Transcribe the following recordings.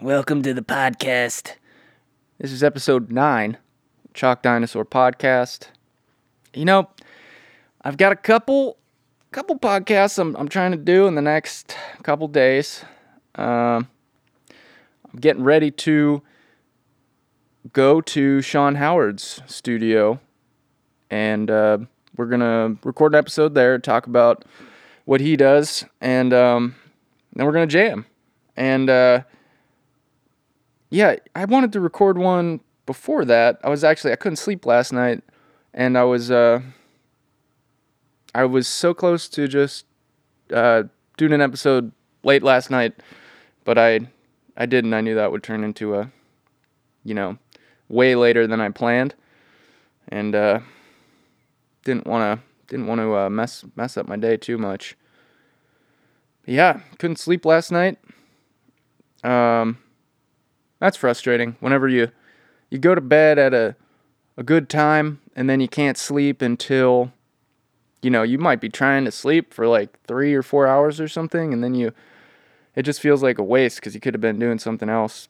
Welcome to the podcast. This is episode nine, Chalk Dinosaur Podcast. You know, I've got a couple, couple podcasts I'm, I'm trying to do in the next couple days. Um, I'm getting ready to go to Sean Howard's studio, and uh, we're gonna record an episode there, talk about what he does, and um, then we're gonna jam. And uh, yeah, I wanted to record one before that. I was actually I couldn't sleep last night, and I was uh, I was so close to just uh, doing an episode late last night, but I I didn't. I knew that would turn into a, you know, way later than I planned, and uh, didn't want to didn't want to uh, mess mess up my day too much. Yeah, couldn't sleep last night. Um, that's frustrating. Whenever you you go to bed at a a good time and then you can't sleep until you know, you might be trying to sleep for like 3 or 4 hours or something and then you it just feels like a waste cuz you could have been doing something else.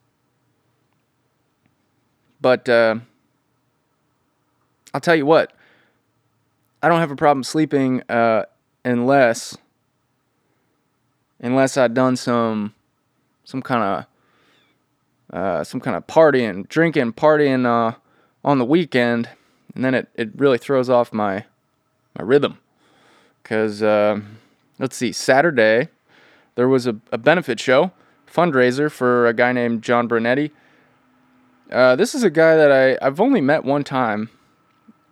But uh I'll tell you what. I don't have a problem sleeping uh unless unless I've done some some kind of uh, some kind of partying, drinking, partying uh, on the weekend, and then it, it really throws off my my rhythm. Cause uh, let's see, Saturday there was a, a benefit show, fundraiser for a guy named John Brunetti. Uh, this is a guy that I I've only met one time,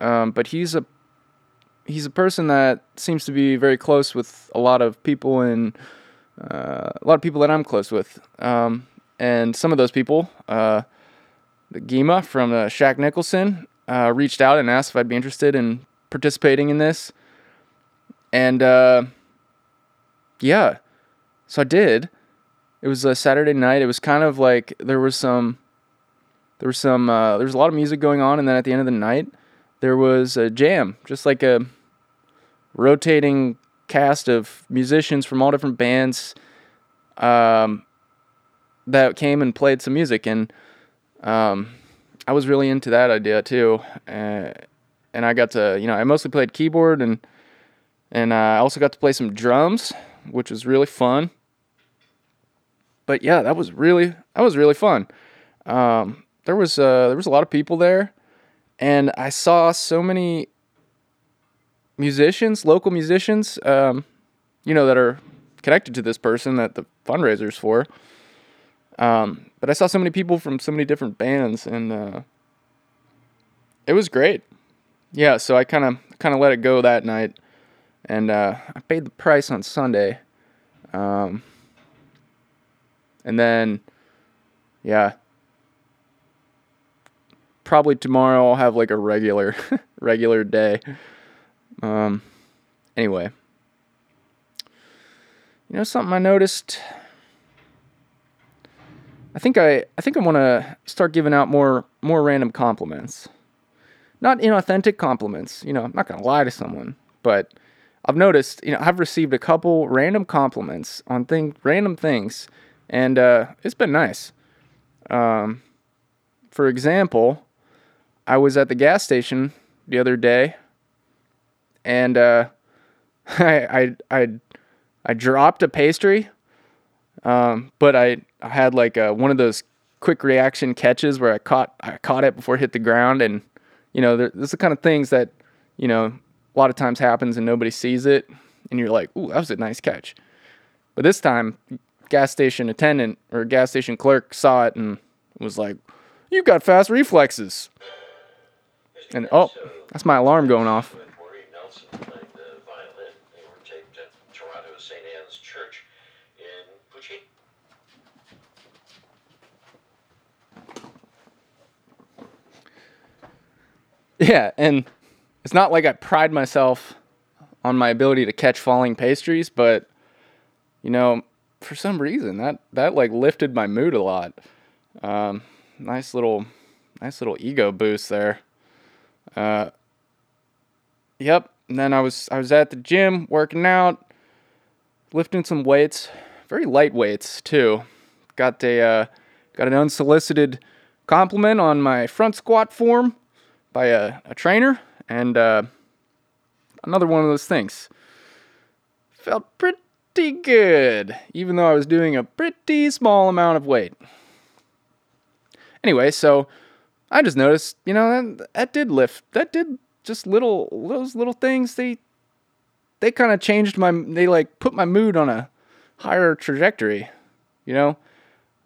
um, but he's a he's a person that seems to be very close with a lot of people and uh, a lot of people that I'm close with. Um, and some of those people, uh, Gima from uh, Shaq Nicholson, uh, reached out and asked if I'd be interested in participating in this. And uh, yeah, so I did. It was a Saturday night. It was kind of like there was some, there was some, uh, there was a lot of music going on, and then at the end of the night, there was a jam, just like a rotating cast of musicians from all different bands. Um, that came and played some music, and um, I was really into that idea too. Uh, and I got to, you know, I mostly played keyboard, and and uh, I also got to play some drums, which was really fun. But yeah, that was really that was really fun. Um, there was uh, there was a lot of people there, and I saw so many musicians, local musicians, um, you know, that are connected to this person that the fundraiser's for. Um, but I saw so many people from so many different bands, and uh, it was great. Yeah, so I kind of kind of let it go that night, and uh, I paid the price on Sunday. Um, and then, yeah, probably tomorrow I'll have like a regular regular day. Um, anyway, you know something I noticed I think I I think I want to start giving out more more random compliments. Not inauthentic compliments, you know, I'm not going to lie to someone, but I've noticed, you know, I've received a couple random compliments on thing random things and uh, it's been nice. Um, for example, I was at the gas station the other day and uh, I, I I I dropped a pastry um, but I, had like a, one of those quick reaction catches where I caught I caught it before it hit the ground, and you know, there, there's the kind of things that you know a lot of times happens and nobody sees it, and you're like, "Ooh, that was a nice catch." But this time, gas station attendant or gas station clerk saw it and was like, "You've got fast reflexes." And oh, that's my alarm going off. Yeah, and it's not like I pride myself on my ability to catch falling pastries, but you know, for some reason that that like lifted my mood a lot. Um, nice little, nice little ego boost there. Uh, yep. And then I was I was at the gym working out, lifting some weights, very light weights too. Got a uh, got an unsolicited compliment on my front squat form by a, a trainer, and uh, another one of those things. Felt pretty good, even though I was doing a pretty small amount of weight. Anyway, so I just noticed, you know, that, that did lift. That did just little those little things. They they kind of changed my. They like put my mood on a higher trajectory. You know,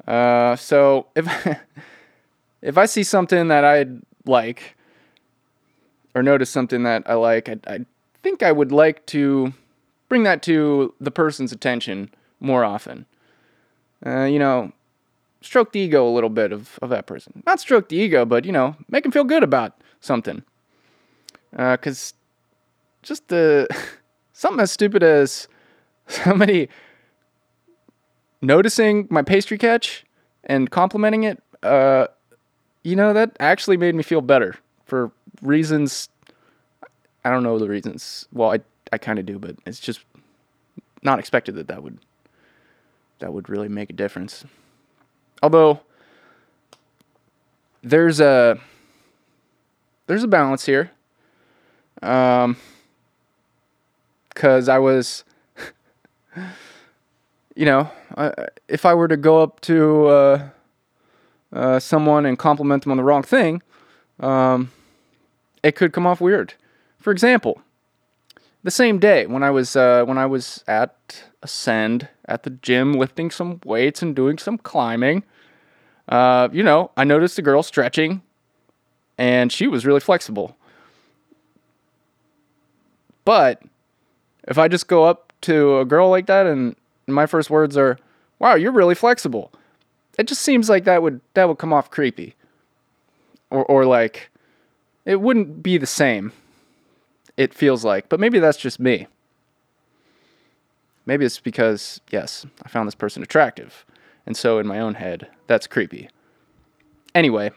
uh, so if if I see something that I like or notice something that I like, I, I think I would like to bring that to the person's attention more often. Uh, you know, stroke the ego a little bit of, of that person. Not stroke the ego, but, you know, make them feel good about something. Because uh, just the something as stupid as somebody noticing my pastry catch and complimenting it, uh, you know, that actually made me feel better for reasons. I don't know the reasons. Well, I, I kind of do, but it's just not expected that that would that would really make a difference. Although there's a there's a balance here. Um, cause I was, you know, if I were to go up to uh, uh, someone and compliment them on the wrong thing, um, it could come off weird. For example, the same day when I was uh, when I was at Ascend at the gym lifting some weights and doing some climbing, uh, you know, I noticed a girl stretching, and she was really flexible. But if I just go up to a girl like that and my first words are, "Wow, you're really flexible," it just seems like that would that would come off creepy, or or like it wouldn't be the same. It feels like, but maybe that's just me. Maybe it's because yes, I found this person attractive, and so in my own head, that's creepy. Anyway,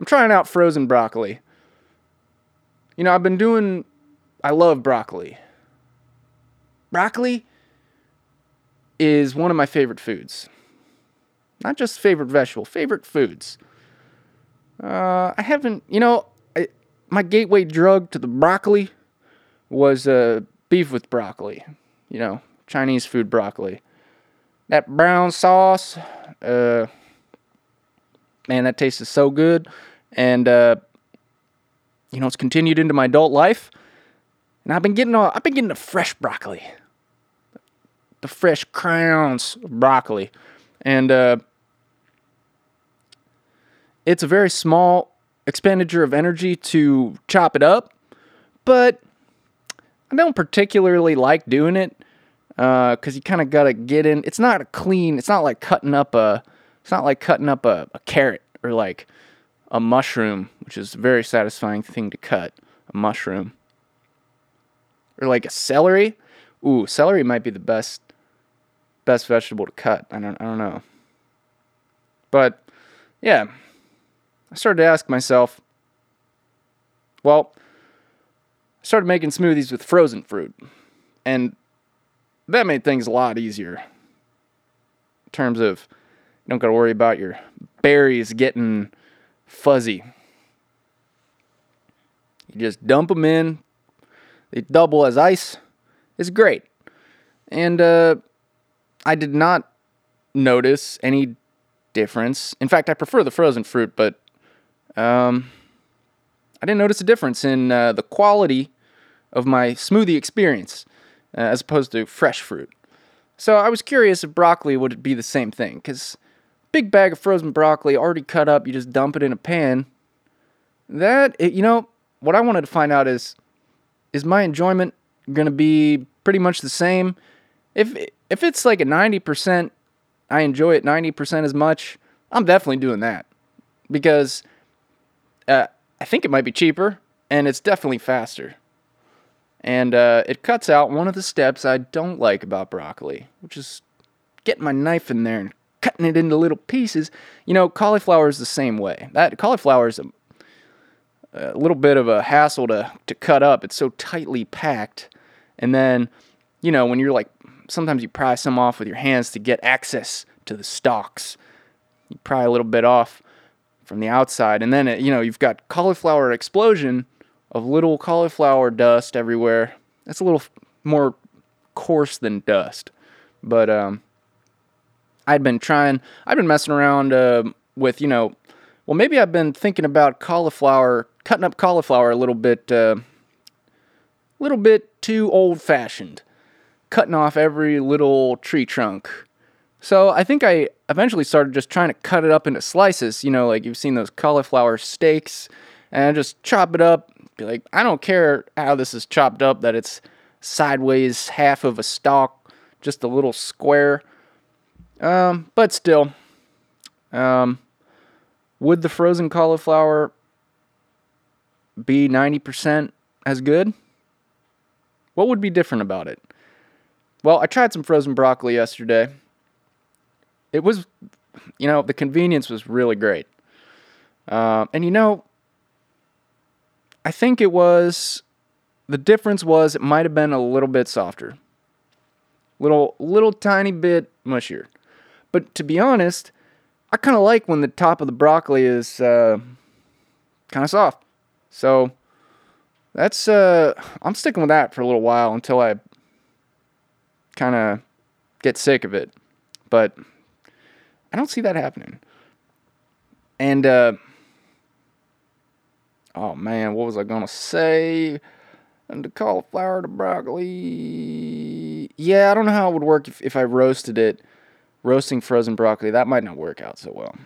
I'm trying out frozen broccoli. You know, I've been doing, I love broccoli. Broccoli is one of my favorite foods. Not just favorite vegetable, favorite foods. Uh, I haven't, you know, I, my gateway drug to the broccoli was uh, beef with broccoli. You know, Chinese food broccoli. That brown sauce, uh, man, that tasted so good. And uh, you know, it's continued into my adult life. And I've been getting a, I've been getting the fresh broccoli. The fresh crowns of broccoli. And uh, it's a very small expenditure of energy to chop it up, but I don't particularly like doing it because uh, you kind of got to get in. It's not a clean, it's not like cutting up a, it's not like cutting up a, a carrot or like a mushroom, which is a very satisfying thing to cut. A mushroom. Or like a celery. Ooh, celery might be the best best vegetable to cut. I don't I don't know. But yeah. I started to ask myself, well, I started making smoothies with frozen fruit. And that made things a lot easier. In terms of you don't got to worry about your berries getting fuzzy. You just dump them in, they double as ice. It's great. And uh, I did not notice any difference. In fact, I prefer the frozen fruit, but um, I didn't notice a difference in uh, the quality of my smoothie experience uh, as opposed to fresh fruit. So I was curious if broccoli would be the same thing, because big bag of frozen broccoli already cut up. You just dump it in a pan. That it, you know what I wanted to find out is is my enjoyment going to be pretty much the same? If if it's like a 90%, I enjoy it 90% as much, I'm definitely doing that. Because uh, I think it might be cheaper and it's definitely faster. And uh, it cuts out one of the steps I don't like about broccoli, which is getting my knife in there and cutting it into little pieces. You know, cauliflower is the same way. That cauliflower is a, a little bit of a hassle to to cut up. It's so tightly packed, and then you know when you're like sometimes you pry some off with your hands to get access to the stalks. You pry a little bit off from the outside. And then, it, you know, you've got cauliflower explosion of little cauliflower dust everywhere. That's a little more coarse than dust. But um, I'd been trying, I'd been messing around uh, with, you know, well, maybe I've been thinking about cauliflower, cutting up cauliflower a little bit, a uh, little bit too old fashioned, cutting off every little tree trunk. So I think I eventually started just trying to cut it up into slices, you know, like you've seen those cauliflower steaks, and I just chop it up. Be like, I don't care how this is chopped up, that it's sideways half of a stalk, just a little square. Um, but still, um, would the frozen cauliflower be 90% as good? What would be different about it? Well, I tried some frozen broccoli yesterday. It was, you know, the convenience was really great. Uh, and you know, I think it was the difference was it might have been a little bit softer, little little tiny bit mushier. But to be honest, I kind of like when the top of the broccoli is uh, kind of soft. So that's uh, I'm sticking with that for a little while until I kind of get sick of it. But I don't see that happening. And uh, oh man, what was I gonna say? And the cauliflower, the broccoli. Yeah, I don't know how it would work if, if I roasted it roasting frozen broccoli, that might not work out so well.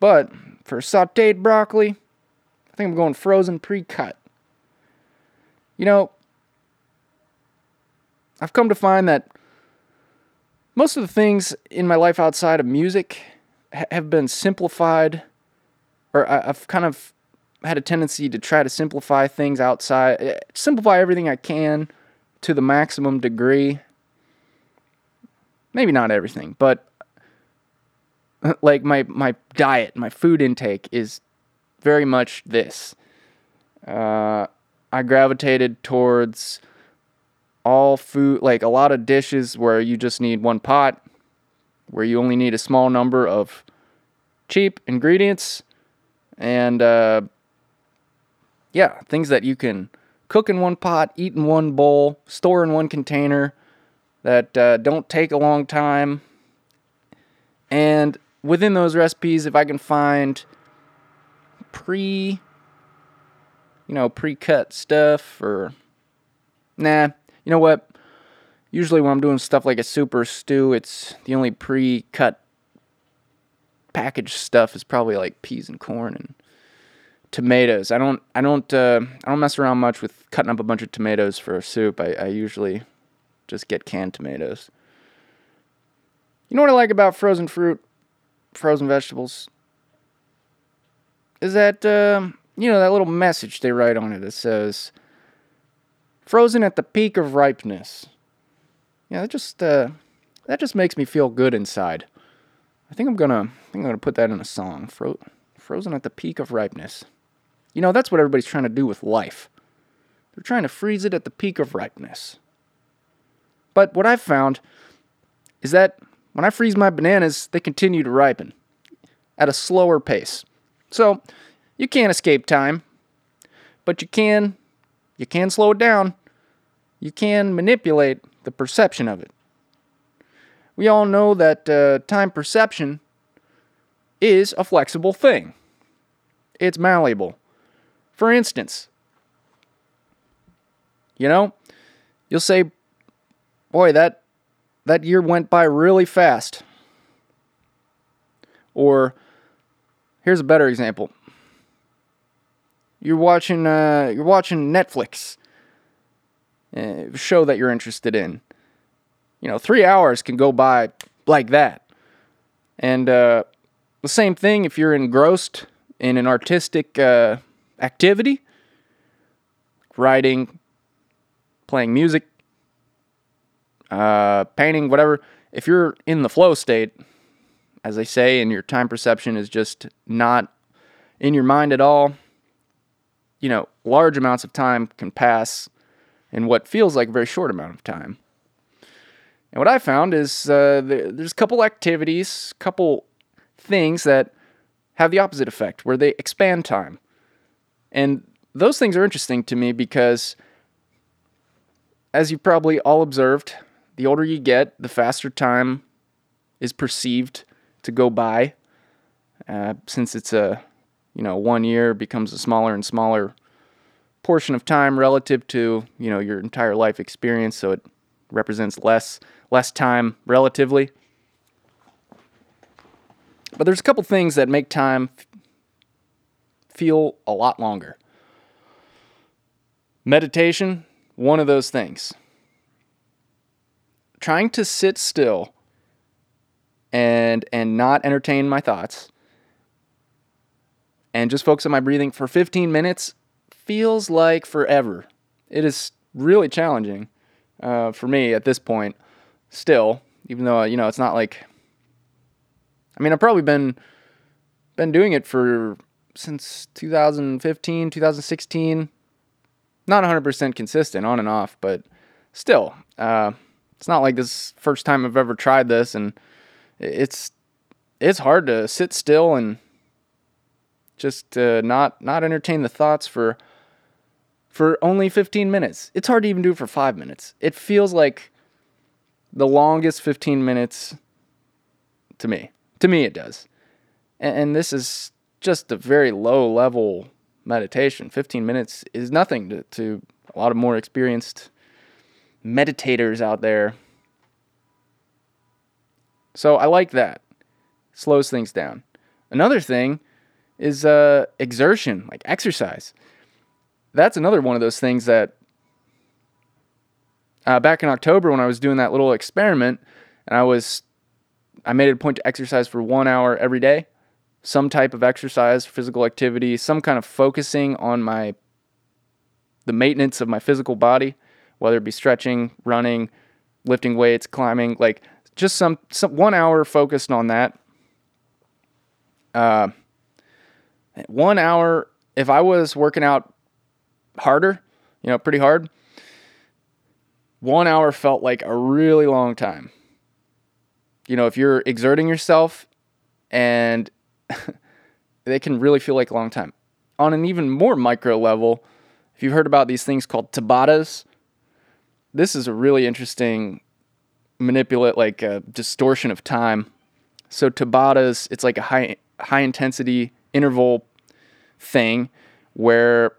But for sauteed broccoli, I think I'm going frozen pre cut. You know, I've come to find that most of the things in my life outside of music have been simplified, or I've kind of had a tendency to try to simplify things outside, eh, simplify everything I can to the maximum degree. Maybe not everything, but like my my diet, my food intake is very much this. Uh, I gravitated towards all food, like a lot of dishes where you just need one pot, where you only need a small number of cheap ingredients, and uh, yeah, things that you can cook in one pot, eat in one bowl, store in one container, that uh, don't take a long time, and within those recipes, if I can find pre, you know, pre-cut stuff or, nah, you know what? Usually when I'm doing stuff like a super stew, it's the only pre-cut packaged stuff is probably like peas and corn and tomatoes. I don't, I don't, uh, I don't mess around much with cutting up a bunch of tomatoes for a soup. I, I usually just get canned tomatoes. You know what I like about frozen fruit? frozen vegetables is that um, you know that little message they write on it that says frozen at the peak of ripeness. Yeah, that just uh, that just makes me feel good inside. I think I'm gonna I think I'm gonna put that in a song. Fro- frozen at the peak of ripeness. You know that's what everybody's trying to do with life. They're trying to freeze it at the peak of ripeness. But what I've found is that when I freeze my bananas, they continue to ripen at a slower pace. So you can't escape time, but you can you can slow it down. You can manipulate the perception of it. We all know that uh, time perception is a flexible thing. It's malleable. For instance, you know, you'll say, "Boy, that that year went by really fast. Or here's a better example. You're watching uh, you're watching Netflix, uh, show that you're interested in. You know, three hours can go by like that. And uh, the same thing if you're engrossed in an artistic uh, activity, writing, playing music, uh, painting, whatever, if you're in the flow state, as they say, and your time perception is just not in your mind at all, you know, large amounts of time can pass in what feels like a very short amount of time. And what I found is uh, there's a couple activities, couple things that have the opposite effect, where they expand time. And those things are interesting to me because, as you probably all observed, the older you get, the faster time is perceived to go by. Uh, since it's a, you know, one year becomes a smaller and smaller portion of time relative to, you know, your entire life experience, so it represents less less time relatively. But there's a couple things that make time feel a lot longer. Meditation, one of those things. Trying to sit still and and not entertain my thoughts and just focus on my breathing for 15 minutes feels like forever. It is really challenging uh, for me at this point still, even though you know it's not like. I mean, I've probably been been doing it for since 2015, 2016. Not 100% consistent, on and off, but still, uh, it's not like this first time I've ever tried this, and it's it's hard to sit still and just not not entertain the thoughts for for only 15 minutes. It's hard to even do for five minutes. It feels like the longest 15 minutes to me. To me, it does. And, and this is just a very low level meditation. 15 minutes is nothing to, to a lot of more experienced meditators out there. So I like that. Slows things down. Another thing is uh, exertion, like exercise. That's another one of those things that uh, back in October when I was doing that little experiment, and I was, I made it a point to exercise for one hour every day, some type of exercise, physical activity, some kind of focusing on my, the maintenance of my physical body, whether it be stretching, running, lifting weights, climbing, like just some, some one hour focused on that. Uh, one hour, if I was working out harder, you know, pretty hard, one hour felt like a really long time. You know, if you're exerting yourself and they can really feel like a long time. On an even more micro level, if you've heard about these things called Tabatas, this is a really interesting manipulate like a distortion of time. So Tabatas, it's like a high high intensity interval thing where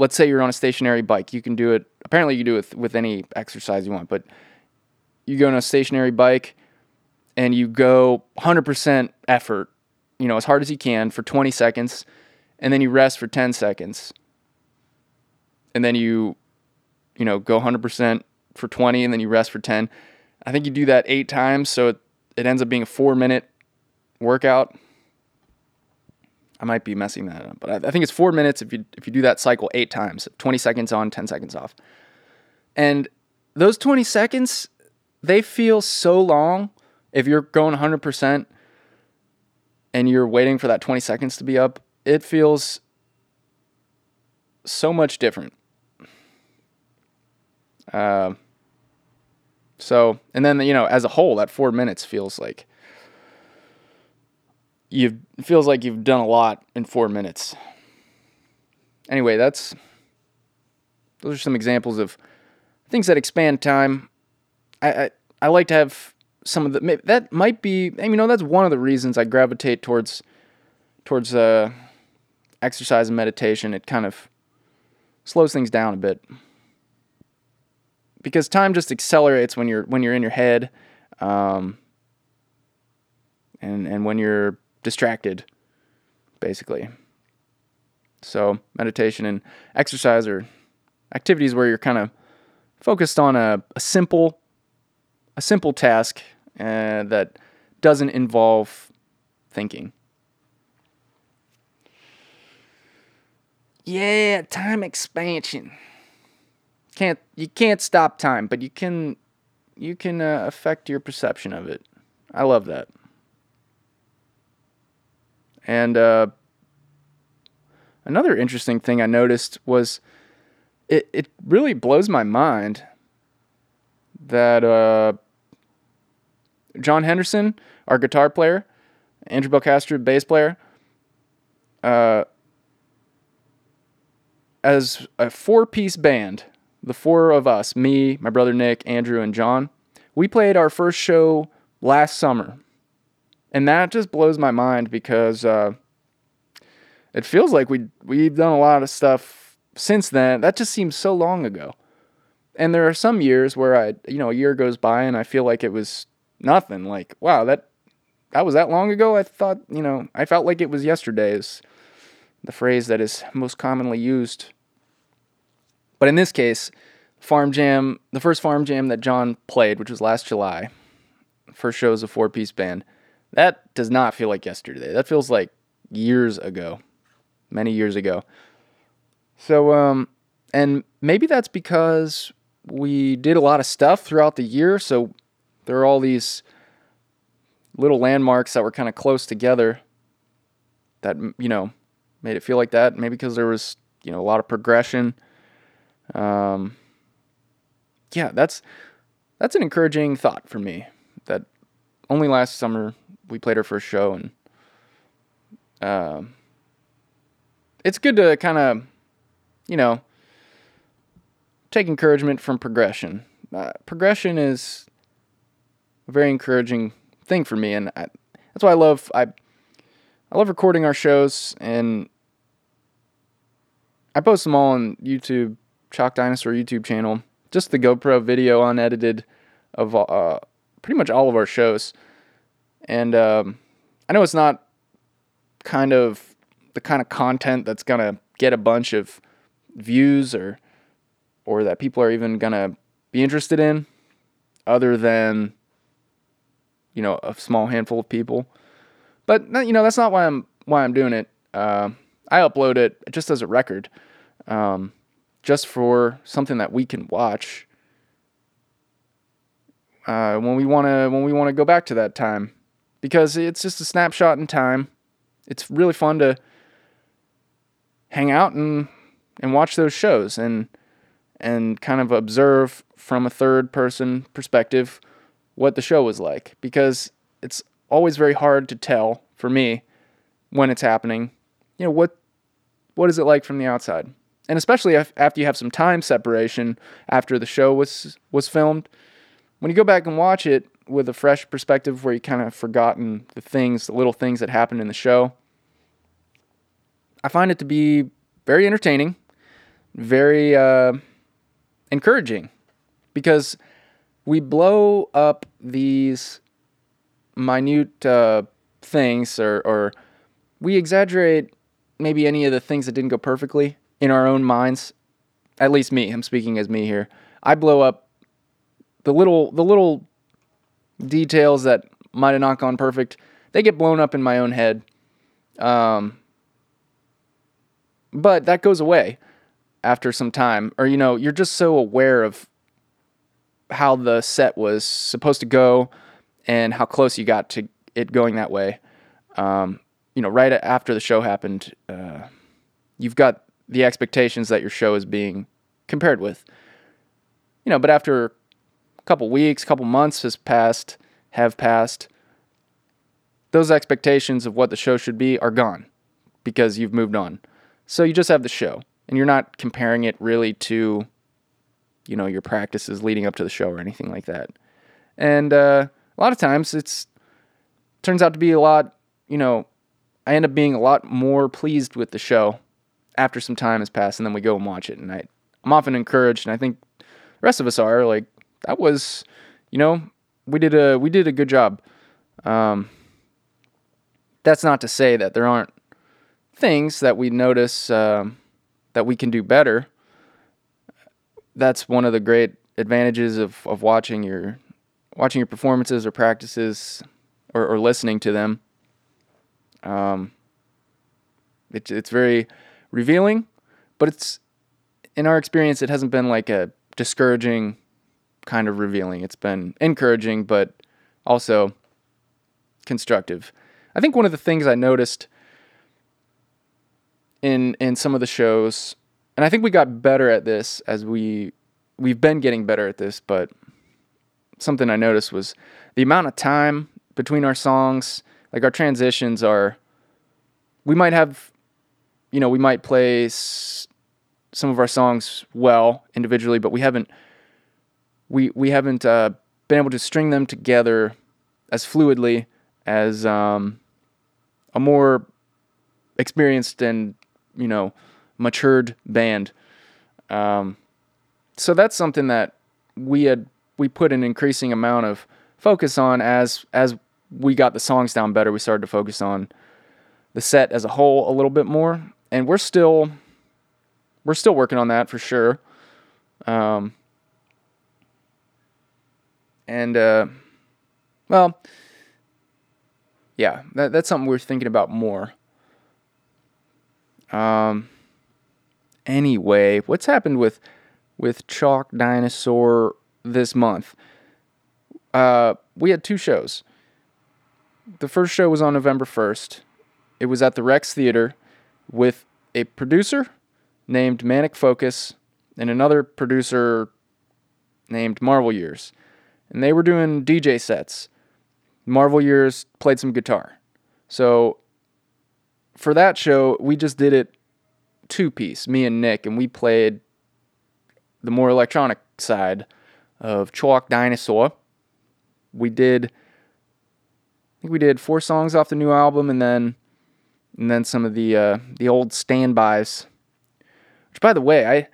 let's say you're on a stationary bike, you can do it. Apparently, you do it with, any exercise you want, but you go on a stationary bike and you go 100% effort, you know, as hard as you can for 20 seconds, and then you rest for 10 seconds. And then you, you know, go 100% for 20 and then you rest for 10. I think you do that eight times, so it, it ends up being a four minute workout. I might be messing that up, but I, I think it's four minutes if you if you do that cycle eight times, 20 seconds on, 10 seconds off. And those 20 seconds, they feel so long if you're going 100% and you're waiting for that 20 seconds to be up, it feels so much different. Uh, so, and then, you know, as a whole, that four minutes feels like you feels like you've done a lot in four minutes. Anyway, that's those are some examples of things that expand time. I I, I like to have some of the that might be you know that's one of the reasons I gravitate towards towards uh, exercise and meditation. It kind of slows things down a bit because time just accelerates when you're when you're in your head, um, and and when you're distracted, basically. So, meditation and exercise are activities where you're kind of focused on a, a simple a simple task uh, that doesn't involve thinking. Yeah, time expansion. Can't you can't stop time, but you can you can uh, affect your perception of it. I love that. And uh, another interesting thing I noticed was it, it really blows my mind that uh, John Henderson, our guitar player, Andrew Belcastro, bass player, uh, as a four piece band, the four of us, me, my brother Nick, Andrew, and John, we played our first show last summer. And that just blows my mind because uh, it feels like we we've done a lot of stuff since then. That just seems so long ago. And there are some years where I, you know, a year goes by and I feel like it was nothing. Like, wow, that that was that long ago. I thought, you know, I felt like it was yesterday. Is the phrase that is most commonly used. But in this case, Farm Jam, the first Farm Jam that John played, which was last July, first show as a four piece band, that does not feel like yesterday. That feels like years ago, many years ago. So, um, and maybe that's because we did a lot of stuff throughout the year. So there are all these little landmarks that were kind of close together that, you know, made it feel like that. Maybe because there was, you know, a lot of progression. Um, yeah, that's that's an encouraging thought for me. That only last summer we played our first show, and um, it's good to kind of, you know, take encouragement from progression. Uh, progression is a very encouraging thing for me, and I, that's why I love I I love recording our shows, and I post them all on YouTube, Chalk Dinosaur YouTube channel. Just the GoPro video unedited of uh, pretty much all of our shows, and um, I know it's not kind of the kind of content that's gonna get a bunch of views or or that people are even gonna be interested in, other than you know a small handful of people. But you know that's not why I'm why I'm doing it. Uh, I upload it just as a record, um, just for something that we can watch uh, when we want to when we want to go back to that time, because it's just a snapshot in time. It's really fun to hang out and and watch those shows and and kind of observe from a third person perspective what the show was like because it's always very hard to tell for me when it's happening. You know, what what is it like from the outside? And especially after you have some time separation after the show was was filmed, when you go back and watch it with a fresh perspective where you kind of forgotten the things, the little things that happened in the show, I find it to be very entertaining, very uh, encouraging, because we blow up these minute uh, things or, or we exaggerate maybe any of the things that didn't go perfectly in our own minds. At least me, I'm speaking as me here. I blow up the little the little details that might have not gone perfect. They get blown up in my own head. Um, but that goes away after some time, or you know, you're just so aware of how the set was supposed to go and how close you got to it going that way. Um, you know, right after the show happened, uh, you've got the expectations that your show is being compared with. You know, but after couple weeks, couple months has passed, have passed, those expectations of what the show should be are gone because you've moved on. So you just have the show and you're not comparing it really to you know your practices leading up to the show or anything like that. And uh, a lot of times it's turns out to be a lot, you know, I end up being a lot more pleased with the show after some time has passed and then we go and watch it and I I'm often encouraged and I think the rest of us are like that was you know we did a we did a good job. Um, that's not to say that there aren't things that we notice um, that we can do better. That's one of the great advantages of, of watching your watching your performances or practices or, or listening to them. Um, it, it's very revealing, but it's in our experience, it hasn't been like a discouraging kind of revealing. It's been encouraging, but also constructive. I think one of the things I noticed in in some of the shows, and I think we got better at this as we we've been getting better at this, but something I noticed was the amount of time between our songs. Like our transitions are, we might have, you know, we might play s- some of our songs well individually, but we haven't we we haven't uh, been able to string them together as fluidly as um, a more experienced and you know matured band. Um, so that's something that we had we put an increasing amount of focus on as as we got the songs down better. We started to focus on the set as a whole a little bit more, and we're still we're still working on that for sure. Um, and uh, well, yeah, that, that's something we're thinking about more. Um. Anyway, what's happened with with Chalk Dinosaur this month? Uh, we had two shows. The first show was on November first. It was at the Rex Theater with a producer named Manic Focus and another producer named Marvel Years. And they were doing DJ sets. Marvel Years played some guitar. So for that show, we just did it two piece, me and Nick, and we played the more electronic side of Chalk Dinosaur. We did I think we did four songs off the new album and then and then some of the uh, the old standbys. Which by the way, I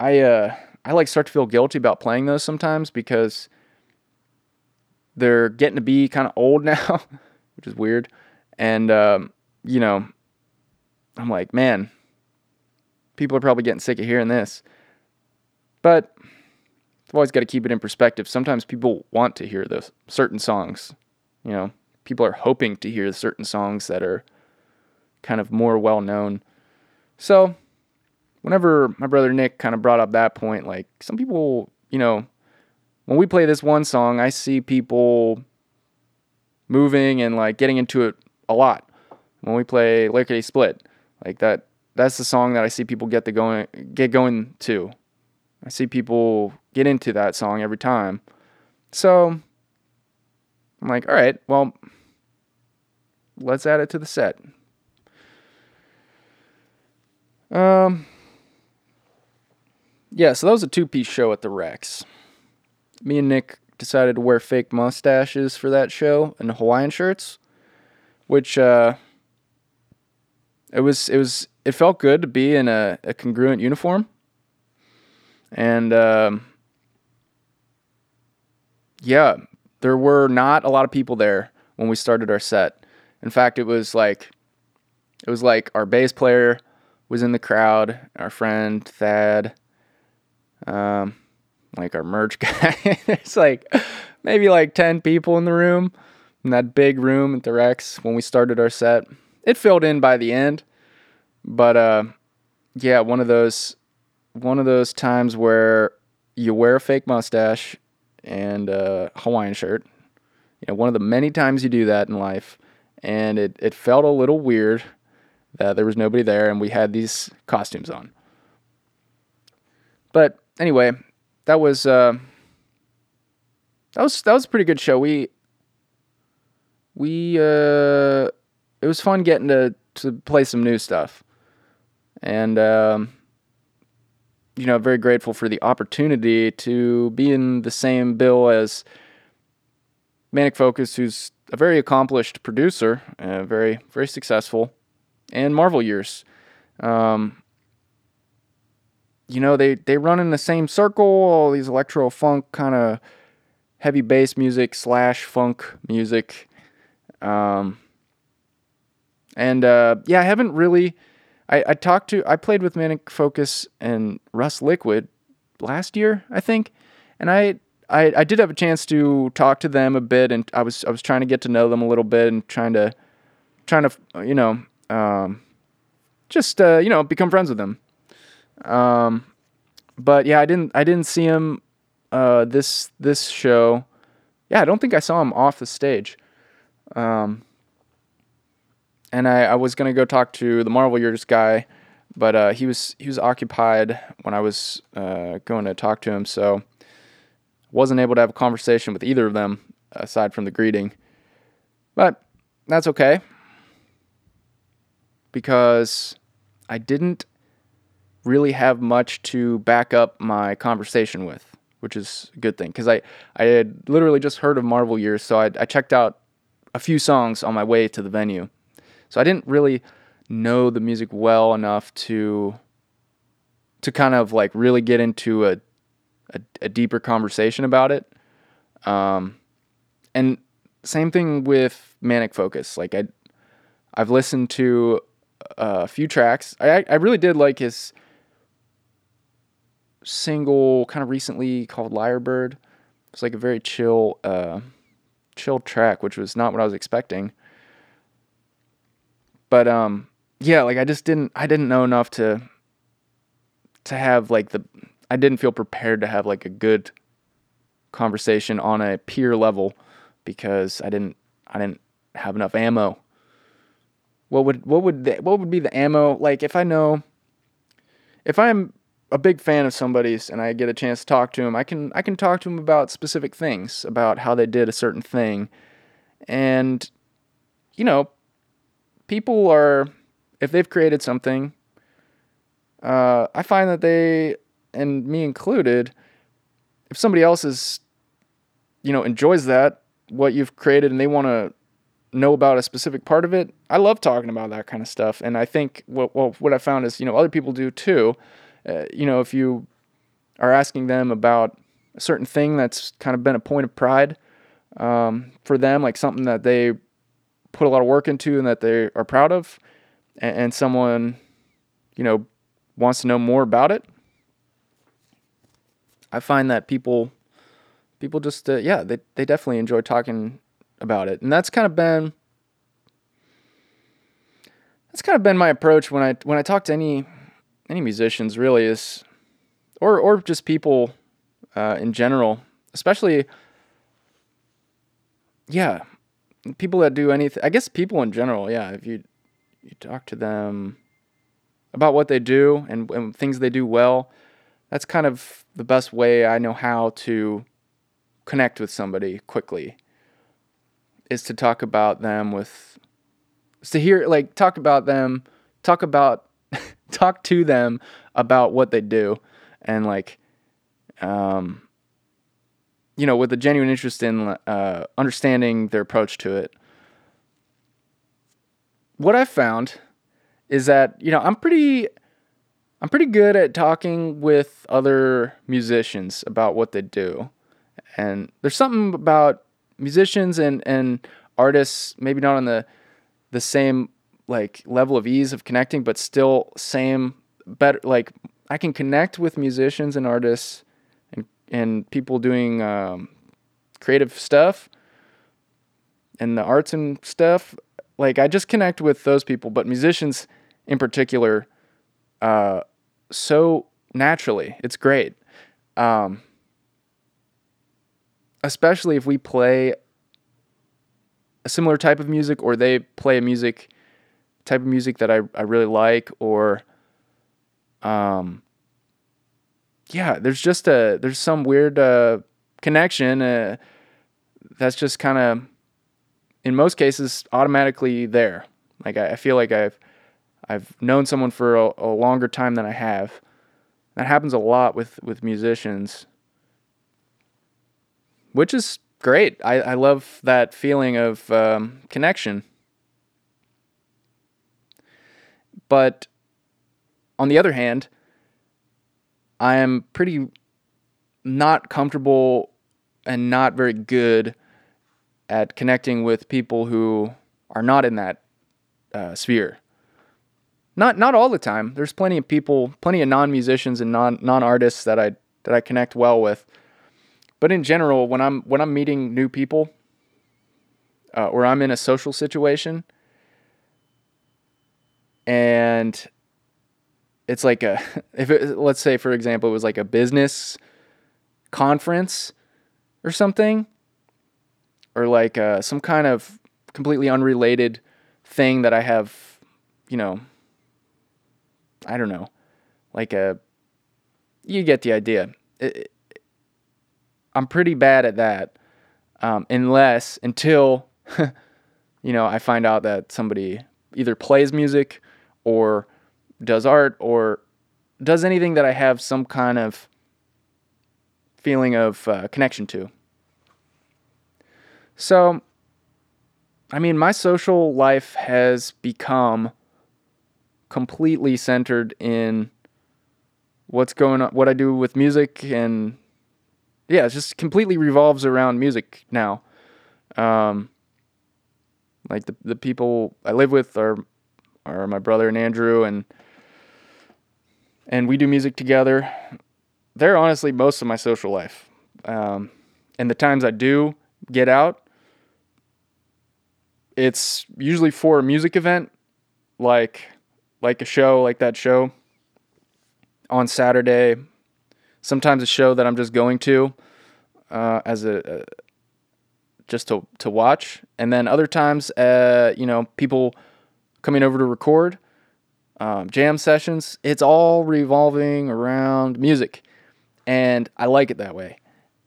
I uh I like start to feel guilty about playing those sometimes because they're getting to be kind of old now, which is weird. And um, you know, I'm like, man, people are probably getting sick of hearing this. But I've always got to keep it in perspective. Sometimes people want to hear those certain songs. You know, people are hoping to hear certain songs that are kind of more well known. So, whenever my brother Nick kind of brought up that point, like some people, you know, when we play this one song, I see people moving and like getting into it a lot. When we play Lickety Split, like that, that's the song that I see people get the going, get going to. I see people get into that song every time. So I'm like, all right, well, let's add it to the set. Um, yeah, so that was a two piece show at the Rex. Me and Nick decided to wear fake mustaches for that show and Hawaiian shirts, which uh, it was it was it felt good to be in a, a congruent uniform, and um, yeah, there were not a lot of people there when we started our set. In fact, it was like it was like our bass player was in the crowd, our friend Thad, um, like our merch guy. It's like maybe like 10 people in the room in that big room at the Rex when we started our set. It filled in by the end, but uh, yeah, one of those one of those times where you wear a fake mustache and a Hawaiian shirt. You know, one of the many times you do that in life, and it, it felt a little weird that there was nobody there and we had these costumes on. But anyway, that was uh, that was that was a pretty good show. We we uh, it was fun getting to to play some new stuff, and um, you know, very grateful for the opportunity to be in the same bill as Manic Focus, who's a very accomplished producer, uh, very very successful, and Marvel Years. Um, you know, they they run in the same circle. All these electro funk kind of heavy bass music slash funk music. Um, and uh, yeah, I haven't really. I, I talked to. I played with Manic Focus and Russ Liquid last year, I think, and I I, I did have a chance to talk to them a bit, and I was I was trying to get to know them a little bit, and trying to trying to you know um, just uh, you know become friends with them. Um, but yeah, I didn't I didn't see him uh, this this show. Yeah, I don't think I saw him off the stage. Um, and I, I was gonna go talk to the Marvel Years guy, but uh, he was he was occupied when I was uh, going to talk to him, so wasn't able to have a conversation with either of them aside from the greeting. But that's okay because I didn't really have much to back up my conversation with, which is a good thing because I, I had literally just heard of Marvel Years, so I, I checked out a few songs on my way to the venue. So I didn't really know the music well enough to to kind of like really get into a a, a deeper conversation about it. Um, and same thing with Manic Focus. Like I, I've listened to a few tracks. I I really did like his single kind of recently called Liar Bird. It's like a very chill, uh, chill track, which was not what I was expecting. But um, yeah, like I just didn't, I didn't know enough to, to have like the, I didn't feel prepared to have like a good conversation on a peer level because I didn't, I didn't have enough ammo. What would, what would, the, what would be the ammo? Like if I know, if I'm a big fan of somebody's and I get a chance to talk to him, I can I can talk to him about specific things, about how they did a certain thing. And you know, people are if they've created something, uh, I find that they and me included, if somebody else is you know enjoys that what you've created and they want to know about a specific part of it, I love talking about that kind of stuff. And I think what well, what I found is you know other people do too uh, you know, if you are asking them about a certain thing that's kind of been a point of pride um, for them, like something that they put a lot of work into and that they are proud of, and, and someone, you know, wants to know more about it, I find that people, people just, uh, yeah, they, they definitely enjoy talking about it. And that's kind of been, that's kind of been my approach when I, when I talk to any, any musicians really is, or or just people uh, in general, especially. Yeah, people that do anything. I guess people in general. Yeah, if you you talk to them about what they do and, and things they do well, that's kind of the best way I know how to connect with somebody quickly. Is to talk about them with, to hear like talk about them, talk about talk to them about what they do and like um you know with a genuine interest in uh, understanding their approach to it. What i've found is that you know i'm pretty i'm pretty good at talking with other musicians about what they do. And there's something about musicians and and artists maybe not on the the same like level of ease of connecting, but still same better. Like I can connect with musicians and artists and and people doing um, creative stuff and the arts and stuff. Like I just connect with those people, but musicians in particular, uh, so naturally, it's great. Um, especially if we play a similar type of music or they play a music type of music that I, I really like or um yeah there's just a there's some weird uh, connection uh, that's just kind of in most cases automatically there. Like I, I, feel like I've I've known someone for a, a longer time than I have. That happens a lot with with musicians. Which is great. I, I love that feeling of um, connection But on the other hand, I am pretty not comfortable and not very good at connecting with people who are not in that uh, sphere. Not not all the time. There's plenty of people, plenty of non-musicians and non non-artists that I that I connect well with. But in general, when I'm when I'm meeting new people, uh, or I'm in a social situation, and it's like a if it let's say for example it was like a business conference or something or like uh, some kind of completely unrelated thing that I have, you know, I don't know, like a, you get the idea. It, I'm pretty bad at that. Um, unless until you know I find out that somebody either plays music or does art or does anything that I have some kind of feeling of uh, connection to. So, I mean, my social life has become completely centered in what's going on, what I do with music, and yeah, it just completely revolves around music now. Um, like the the people I live with are are my brother and Andrew, and and we do music together. They're honestly most of my social life, um, and the times I do get out, it's usually for a music event, like like a show, like that show on Saturday. Sometimes a show that I'm just going to uh, as a, a just to to watch, and then other times, uh, you know, people coming over to record, um, jam sessions. It's all revolving around music, and I like it that way.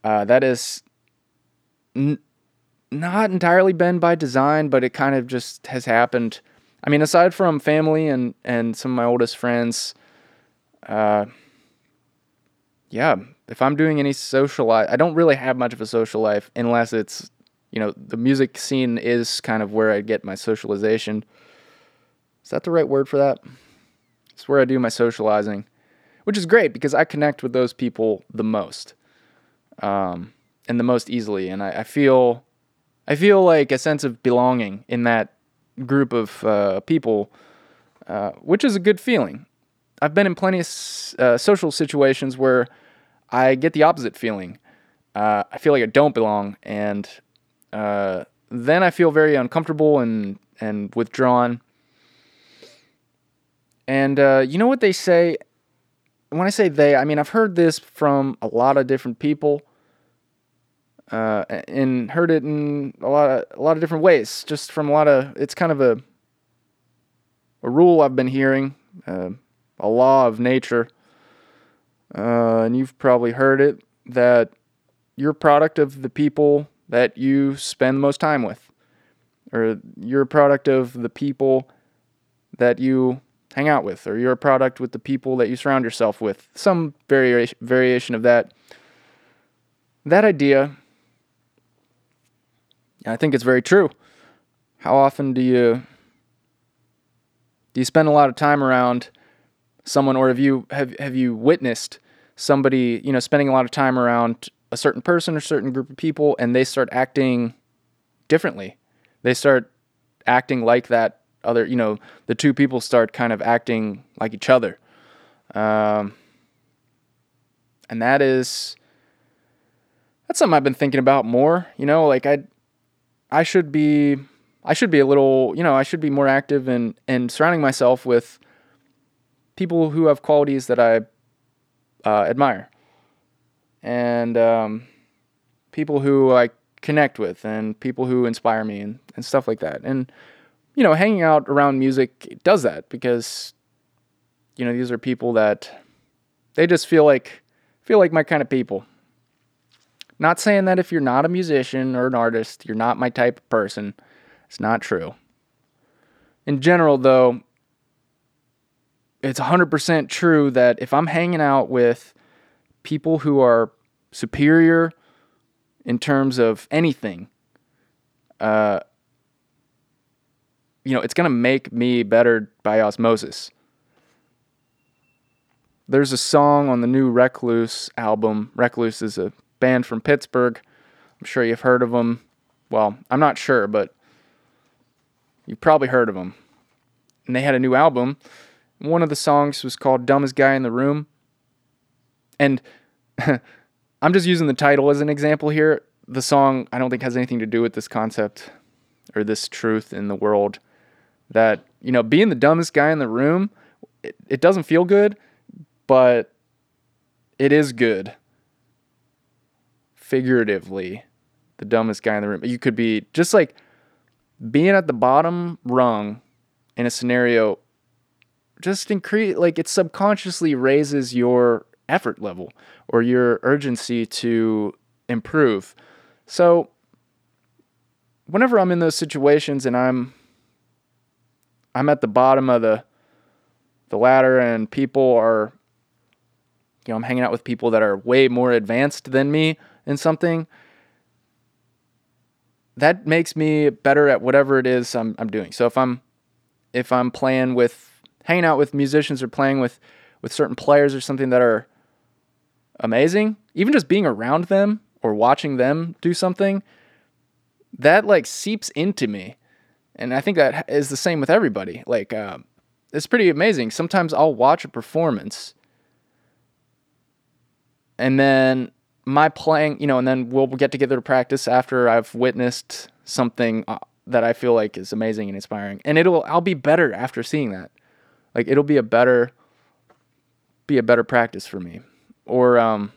Uh, that is n- not entirely been by design, but it kind of just has happened. I mean, aside from family and and some of my oldest friends, uh, yeah, if I'm doing any social life, I don't really have much of a social life unless it's, you know, the music scene is kind of where I get my socialization. Is that the right word for that? It's where I do my socializing, which is great because I connect with those people the most, um, and the most easily, and I, I, feel, I feel like a sense of belonging in that group of uh, people, uh, which is a good feeling. I've been in plenty of uh, social situations where I get the opposite feeling. Uh, I feel like I don't belong, and uh, then I feel very uncomfortable and and withdrawn. And uh, you know what they say? When I say they, I mean I've heard this from a lot of different people, uh, and heard it in a lot of a lot of different ways. Just from a lot of, it's kind of a a rule I've been hearing, uh, a law of nature uh, and you've probably heard it that you're a product of the people that you spend the most time with, or you're a product of the people that you hang out with, or you're a product with the people that you surround yourself with. Some variation variation of that. That idea, I think it's very true. How often do you do you spend a lot of time around someone, or have you have have you witnessed somebody, you know, spending a lot of time around a certain person or certain group of people and they start acting differently. They start acting like that other, you know, the two people start kind of acting like each other. Um, and that is that's something I've been thinking about more, you know, like I I should be I should be a little, you know, I should be more active and, and surrounding myself with people who have qualities that I uh, admire and um, people who I connect with and people who inspire me and, and stuff like that. And, you know, hanging out around music does that because, you know, these are people that they just feel like, feel like my kind of people. Not saying that if you're not a musician or an artist, you're not my type of person. It's not true. In general, though, it's 100% true that if I'm hanging out with people who are superior in terms of anything, uh, you know, it's going to make me better by osmosis. There's a song on the new Recluse album. Recluse is a band from Pittsburgh. I'm sure you've heard of them. Well, I'm not sure, but you've probably heard of them. And they had a new album one of the songs was called Dumbest Guy in the Room. And I'm just using the title as an example here. The song, I don't think, has anything to do with this concept or this truth in the world that, you know, being the dumbest guy in the room, it, it doesn't feel good, but it is good. Figuratively, the dumbest guy in the room. You could be just like being at the bottom rung in a scenario just increase like it subconsciously raises your effort level or your urgency to improve. So whenever I'm in those situations and I'm I'm at the bottom of the the ladder and people are you know, I'm hanging out with people that are way more advanced than me in something. That makes me better at whatever it is I'm I'm doing. So if I'm if I'm playing with hanging out with musicians or playing with with certain players or something that are amazing, even just being around them or watching them do something, that like seeps into me. And I think that is the same with everybody. Like, uh, it's pretty amazing. Sometimes I'll watch a performance and then my playing, you know, and then we'll get together to practice after I've witnessed something uh, that I feel like is amazing and inspiring. And it'll, I'll be better after seeing that. Like, it'll be a better, be a better practice for me. Or, um,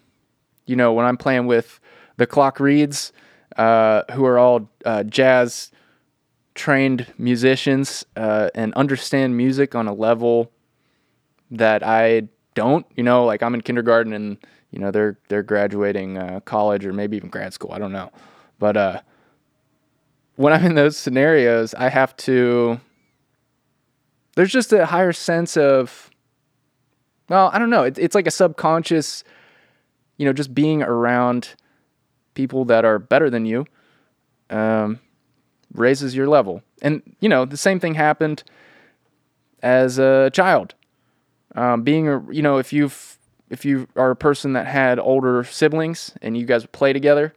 you know, when I'm playing with the clock reads, uh, who are all uh, jazz trained musicians uh, and understand music on a level that I don't. You know, like I'm in kindergarten and you know they're they're graduating uh, college or maybe even grad school. I don't know, but uh, when I'm in those scenarios, I have to. There's just a higher sense of. Well, I don't know. It, it's like a subconscious, you know, just being around people that are better than you um, raises your level. And, you know, the same thing happened as a child. Um, being, a, you know, if you've, if you are a person that had older siblings and you guys would play together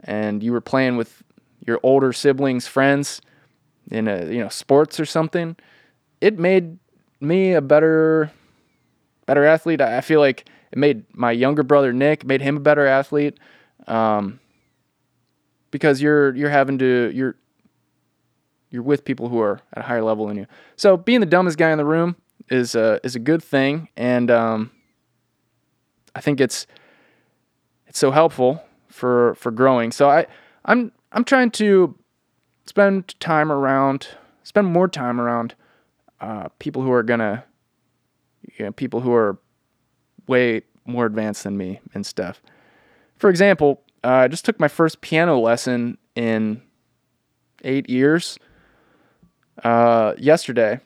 and you were playing with your older siblings' friends in a, you know, sports or something, it made me a better, better athlete. I feel like it made my younger brother Nick, made him a better athlete um, because you're you're having to you're you're with people who are at a higher level than you. So being the dumbest guy in the room is a is a good thing, and um, I think it's it's so helpful for for growing. So I I'm I'm trying to spend time around spend more time around uh, people who are gonna you know, people who are way more advanced than me and stuff. For example, uh, I just took my first piano lesson in eight years uh, yesterday.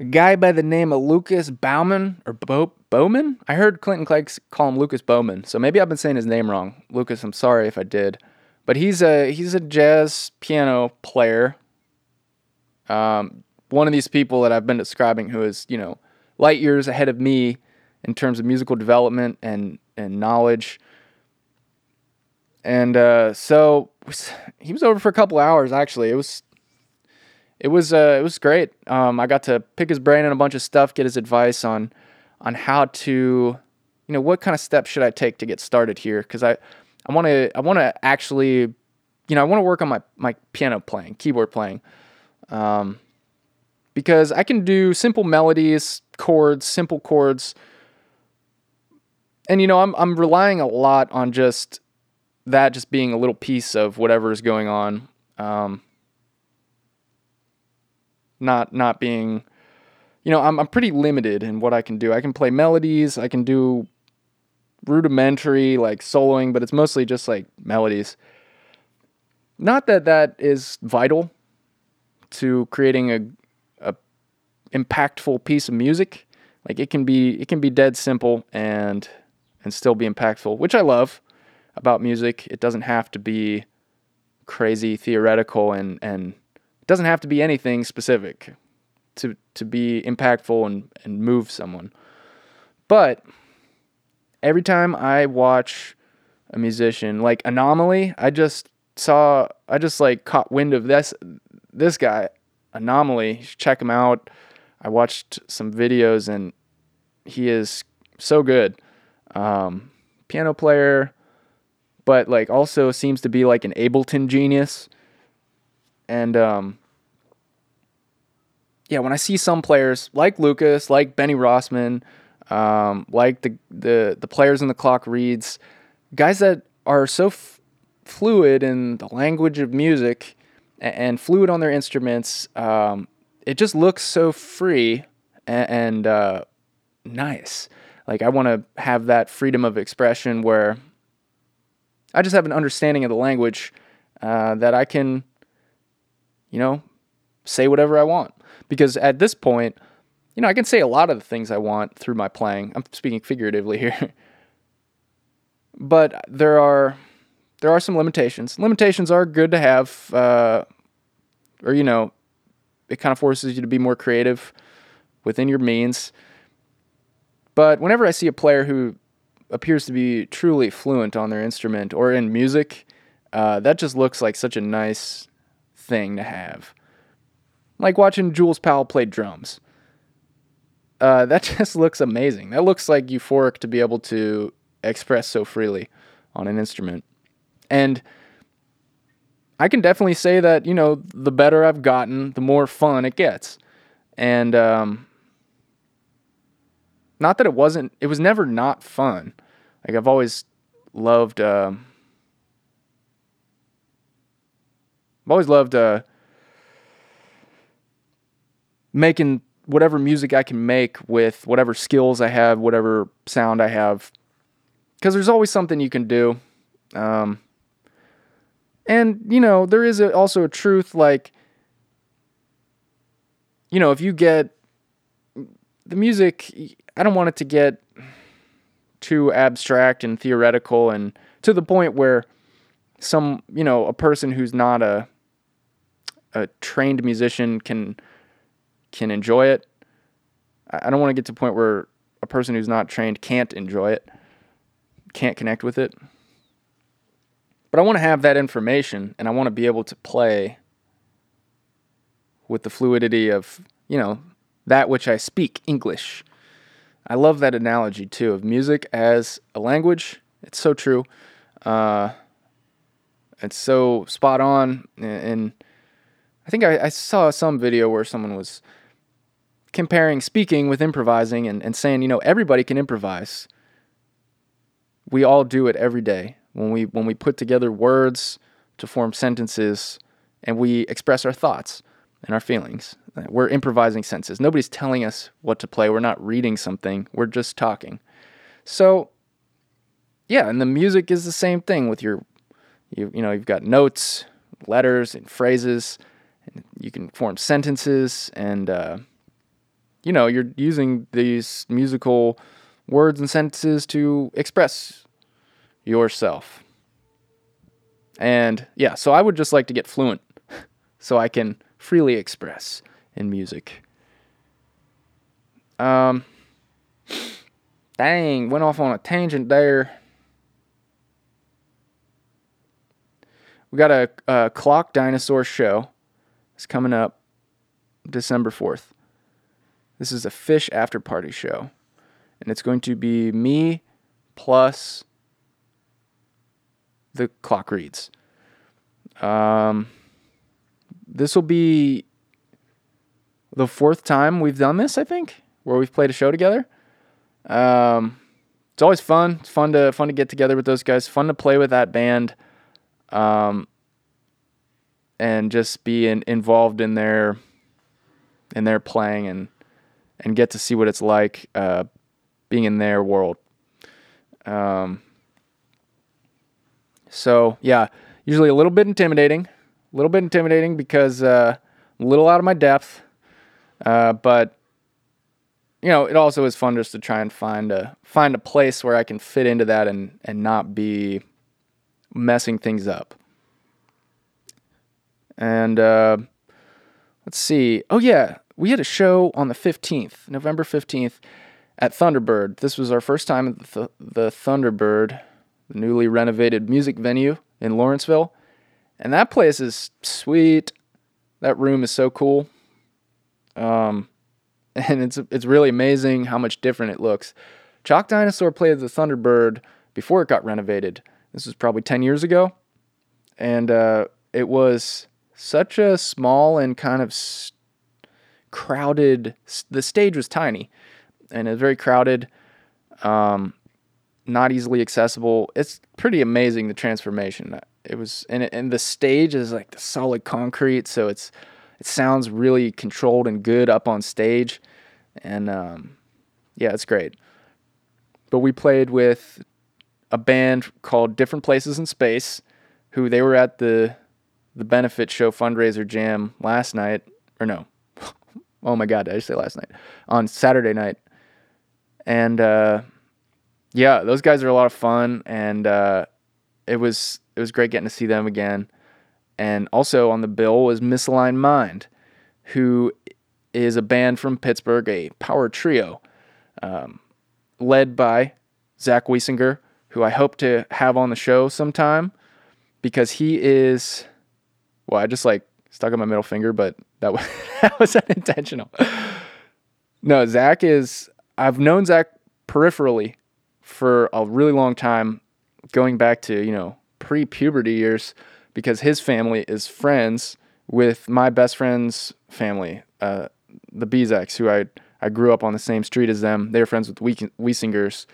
A guy by the name of Lucas Bauman or Bo- Bowman. I heard Clinton Clegg call him Lucas Bowman, so maybe I've been saying his name wrong. Lucas, I'm sorry if I did, but he's a he's a jazz piano player. Um, one of these people that I've been describing who is you know light years ahead of me in terms of musical development and and knowledge. And uh, so he was over for a couple hours. Actually, it was it was uh, it was great. Um, I got to pick his brain on a bunch of stuff, get his advice on on how to, you know, what kind of steps should I take to get started here? Because I I want to I want to actually, you know, I want to work on my my piano playing, keyboard playing. Um, because I can do simple melodies, chords, simple chords and you know, I'm I'm relying a lot on just that just being a little piece of whatever is going on. Um, not not being, you know, I'm I'm pretty limited in what I can do. I can play melodies. I can do rudimentary like soloing, but it's mostly just like melodies. Not that that is vital to creating a a impactful piece of music. Like it can be it can be dead simple and and still be impactful, which I love about music. It doesn't have to be crazy theoretical and and it doesn't have to be anything specific to to be impactful and, and move someone. But every time I watch a musician like Anomalie, I just saw I just like caught wind of this this guy Anomalie. Check him out. I watched some videos and he is so good um, piano player, but like also seems to be like an Ableton genius. And um, yeah, when I see some players like Lucas, like Benny Rossman, um, like the, the the players in the clock reads, guys that are so f- fluid in the language of music and, and fluid on their instruments, um, it just looks so free and, and uh, nice. Like I want to have that freedom of expression where I just have an understanding of the language uh, that I can, you know, say whatever I want. Because at this point, you know, I can say a lot of the things I want through my playing. I'm speaking figuratively here. but there are there are some limitations. Limitations are good to have, uh, or you know, it kind of forces you to be more creative within your means. But whenever I see a player who appears to be truly fluent on their instrument or in music, uh, that just looks like such a nice thing to have. Like watching Jules Powell play drums. Uh, that just looks amazing. That looks like euphoric to be able to express so freely on an instrument. And I can definitely say that, you know, the better I've gotten, the more fun it gets. And um, not that it wasn't, it was never not fun. Like I've always loved, uh, I've always loved uh, making whatever music I can make with whatever skills I have, whatever sound I have. Because there's always something you can do. Um, and, you know, there is a, also a truth like, you know, if you get the music, I don't want it to get too abstract and theoretical and to the point where some, you know, a person who's not a a trained musician can can enjoy it. I don't want to get to a point where a person who's not trained can't enjoy it, can't connect with it. But I want to have that information and I want to be able to play with the fluidity of, you know, that which I speak, English. I love that analogy too of music as a language. It's so true. Uh, it's so spot on. And I think I, I, saw some video where someone was comparing speaking with improvising and, and saying, you know, everybody can improvise. We all do it every day when we when we put together words to form sentences and we express our thoughts and our feelings. We're improvising sentences. Nobody's telling us what to play. We're not reading something. We're just talking. So, yeah, and the music is the same thing with your you you know, you've got notes, letters and phrases and you can form sentences and uh, you know, you're using these musical words and sentences to express yourself. And yeah, so I would just like to get fluent so I can freely express in music. Um, dang, went off on a tangent there. We got a, a Chalk Dinosaur show. It's coming up December 4th. This is a Phish after party show. And it's going to be me plus the clock reads. Um, this will be the fourth time we've done this, I think, where we've played a show together. Um, it's always fun. It's fun to fun to get together with those guys. Fun to play with that band, um, and just be in, involved in their in their playing and and get to see what it's like uh, being in their world. Um, so yeah, usually a little bit intimidating, a little bit intimidating because uh, a little out of my depth. Uh, but you know, it also is fun just to try and find a find a place where I can fit into that and and not be messing things up. And uh, let's see. Oh yeah, we had a show on the 15th, November 15th, at Thunderbird. This was our first time at the, the Thunderbird the newly renovated music venue in Lawrenceville. And that place is sweet. That room is so cool. Um, and it's it's really amazing how much different it looks. Chalk Dinosaur played the Thunderbird before it got renovated. This was probably 10 years ago. And uh, it was such a small and kind of crowded, the stage was tiny and it was very crowded. Um, not easily accessible. It's pretty amazing the transformation. It was and and the stage is like the solid concrete, so it's it sounds really controlled and good up on stage, and um, yeah, it's great. but we played with a band called Different Places in Space, who they were at the the benefit show fundraiser jam last night, or no, oh my god, did I just say last night? On Saturday night, and uh, yeah, those guys are a lot of fun, and uh, it was it was great getting to see them again, and also on the bill was Misaligned Mind, who is a band from Pittsburgh, a power trio, um, led by Zach Wiesinger, who I hope to have on the show sometime because he is well, I just like stuck on my middle finger, but that was that was unintentional. No, Zach is I've known Zach peripherally for a really long time, going back to, you know, pre puberty years, because his family is friends with my best friend's family, uh, the Bezeks, who I, I grew up on the same street as them. They were friends with Wiesingers.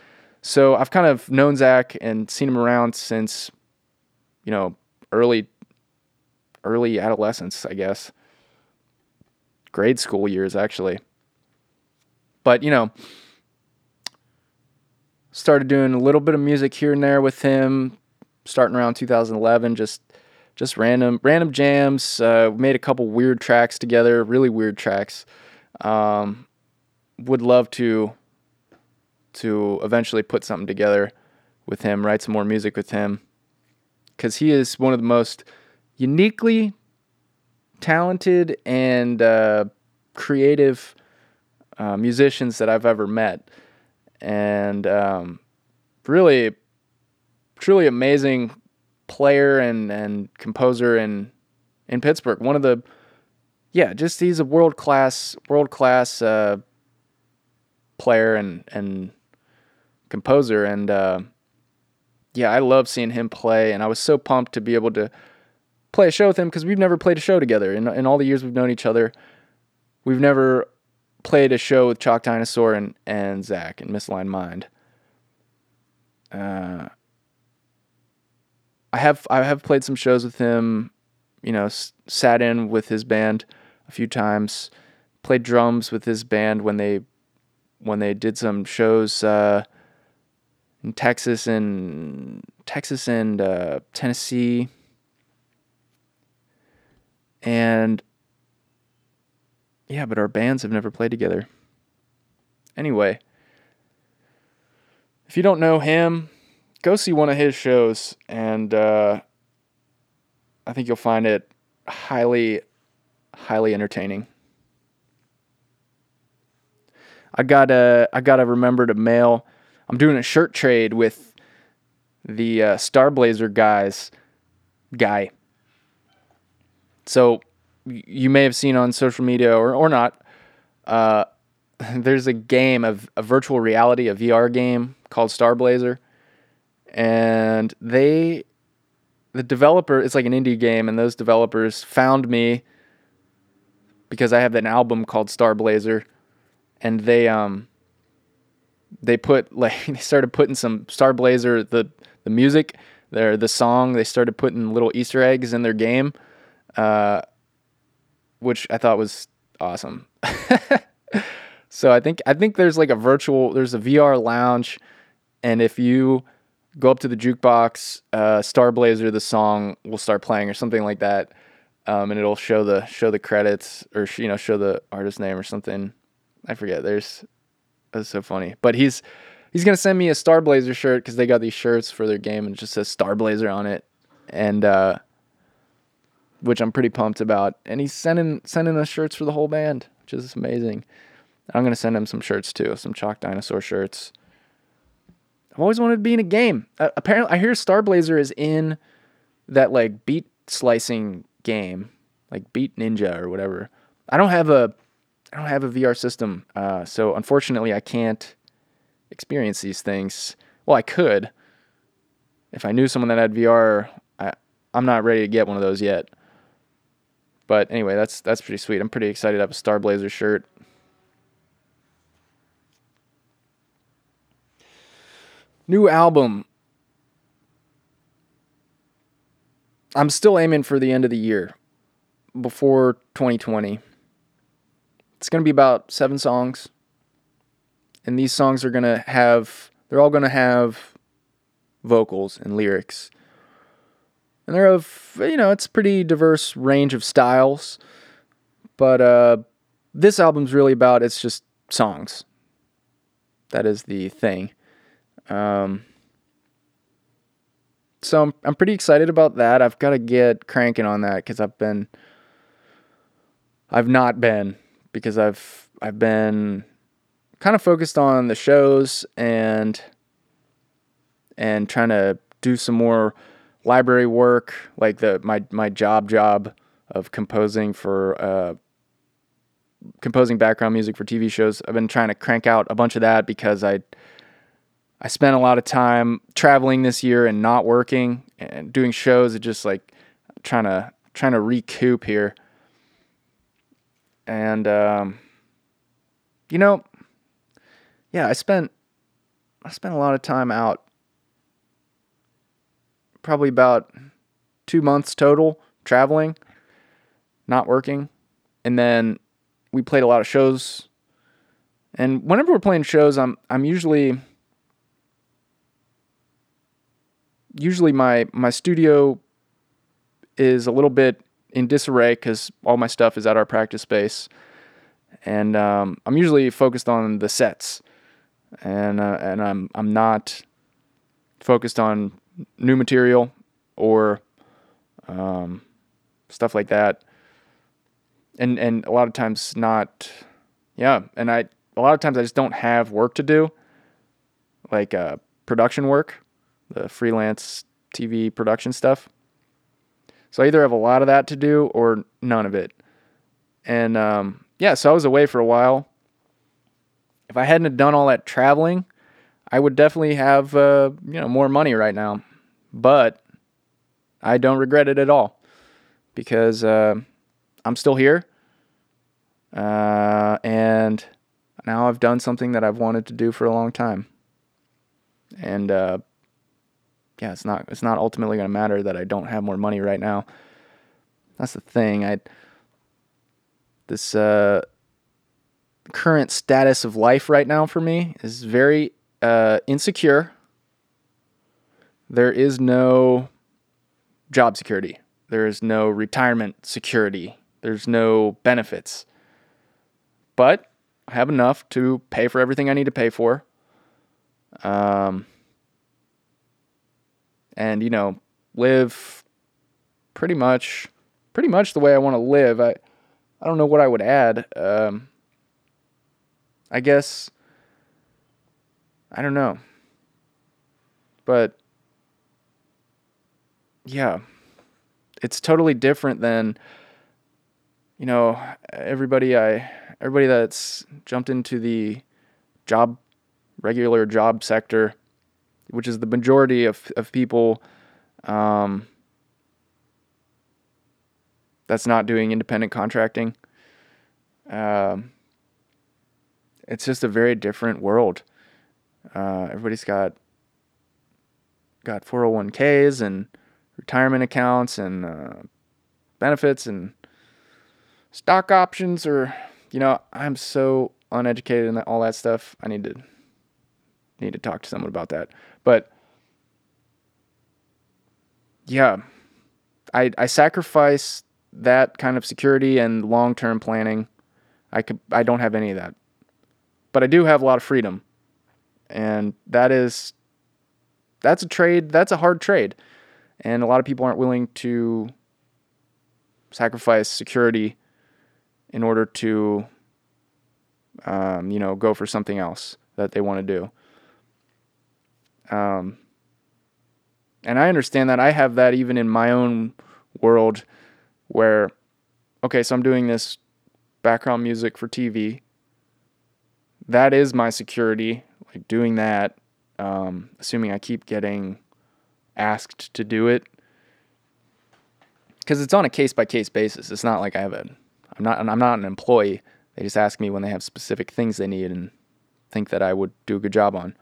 So I've kind of known Zach and seen him around since, you know, early early adolescence, I guess. Grade school years, actually. But, you know, started doing a little bit of music here and there with him, starting around 2011, just just random random jams. Uh, made a couple weird tracks together, really weird tracks. Um, would love to to eventually put something together with him, write some more music with him, because he is one of the most uniquely talented and uh, creative uh, musicians that I've ever met, and um, really, truly amazing player and and composer in in Pittsburgh. One of the yeah, just he's a world class world class uh, player and and composer, and uh, yeah, I love seeing him play, and I was so pumped to be able to play a show with him because we've never played a show together in in all the years we've known each other. We've never played a show with Chalk Dinosaur and and Zach and Misaligned Mind. Uh, I have I have played some shows with him, you know, s- sat in with his band a few times, played drums with his band when they when they did some shows uh, in Texas and Texas and uh, Tennessee and yeah, but our bands have never played together. Anyway, if you don't know him, go see one of his shows, and uh, I think you'll find it highly, highly entertaining. I gotta, I gotta remember to mail. I'm doing a shirt trade with the uh, Starblazer guys, guy so you may have seen on social media or, or not, uh, there's a game of a virtual reality, a VR game called Starblazer. And they, the developer, it's like an indie game, and those developers found me because I have an album called Starblazer. And they, um, they put like they started putting some Starblazer the the music their the song they started putting little Easter eggs in their game uh, which I thought was awesome. so I think I think there's like a virtual there's a VR lounge, and if you go up to the jukebox, uh, Starblazer, the song will start playing or something like that, um, and it'll show the show the credits or you know show the artist name or something. I forget. There's that's so funny, but he's he's gonna send me a Starblazer shirt because they got these shirts for their game and it just says Starblazer on it, and uh, which I'm pretty pumped about. And he's sending sending us shirts for the whole band, which is amazing. I'm gonna send him some shirts too, some Chalk Dinosaur shirts. I've always wanted to be in a game. Uh, apparently, I hear Starblazer is in that like beat slicing game, like Beat Ninja or whatever. I don't have a I don't have a VR system, uh, so unfortunately, I can't experience these things. Well, I could if I knew someone that had VR. I I'm not ready to get one of those yet. But anyway, that's that's pretty sweet. I'm pretty excited to have a Starblazer shirt. New album. I'm still aiming for the end of the year before 2020. It's going to be about 7 songs. And these songs are going to have they're all going to have vocals and lyrics. And they're of, you know, it's a pretty diverse range of styles. But uh, this album's really about it's just songs. That is the thing. Um, so I'm, I'm pretty excited about that. I've got to get cranking on that because I've been, I've not been because I've I've been kind of focused on the shows and and trying to do some more library work, like the my my job job of composing for uh, composing background music for TV shows. I've been trying to crank out a bunch of that because I I spent a lot of time traveling this year and not working and doing shows. It just like trying to trying to recoup here. And um, you know, yeah, I spent I spent a lot of time out. Probably about two months total traveling, not working, and then we played a lot of shows. And whenever we're playing shows, I'm I'm usually usually my my studio is a little bit in disarray because all my stuff is at our practice space, and um, I'm usually focused on the sets, and uh, and I'm I'm not focused on new material or um, stuff like that, and and a lot of times not, yeah, and I a lot of times I just don't have work to do, like uh, production work the freelance TV production stuff. So I either have a lot of that to do or none of it. And um, yeah, so I was away for a while. If I hadn't done all that traveling, I would definitely have uh, you know more money right now. But I don't regret it at all because uh, I'm still here, uh, and now I've done something that I've wanted to do for a long time. And uh, yeah, it's not it's not ultimately going to matter that I don't have more money right now. That's the thing. I this uh, current status of life right now for me is very uh, insecure. There is no job security. There is no retirement security. There's no benefits. But I have enough to pay for everything I need to pay for. Um, and you know live pretty much pretty much the way I want to live. I I don't know what I would add. Um, I guess I don't know. But yeah, it's totally different than you know everybody I everybody that's jumped into the job regular job sector which is the majority of, of people um, that's not doing independent contracting. Um, it's just a very different world. Uh, everybody's got got 401ks and retirement accounts and uh, benefits and stock options or you know i'm so uneducated in all that stuff i need to need to talk to someone about that. But yeah, I I sacrifice that kind of security and long term planning. I could I don't have any of that. But I do have a lot of freedom. And that is that's a trade, that's a hard trade. And a lot of people aren't willing to sacrifice security in order to um, you know, go for something else that they want to do. Um, and I understand that. I have that even in my own world where, okay, so I'm doing this background music for TV. That is my security, like doing that, um, assuming I keep getting asked to do it. Because it's on a case by case basis. It's not like I have a, I'm not, I'm not an employee. They just ask me when they have specific things they need and think that I would do a good job on.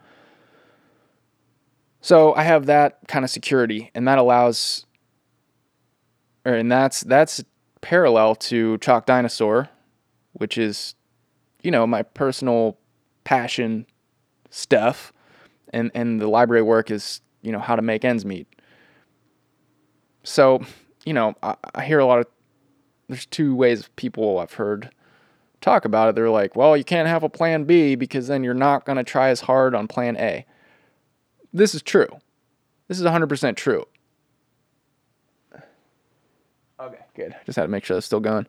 So I have that kind of security, and that allows, or and that's that's parallel to Chalk Dinosaur, which is, you know, my personal passion stuff, and and the library work is you know how to make ends meet. So, you know, I, I hear a lot of there's two ways people I've heard talk about it. They're like, well, you can't have a plan B because then you're not going to try as hard on plan A. This is true. This is 100% true. Okay, good. Just had to make sure that's still going.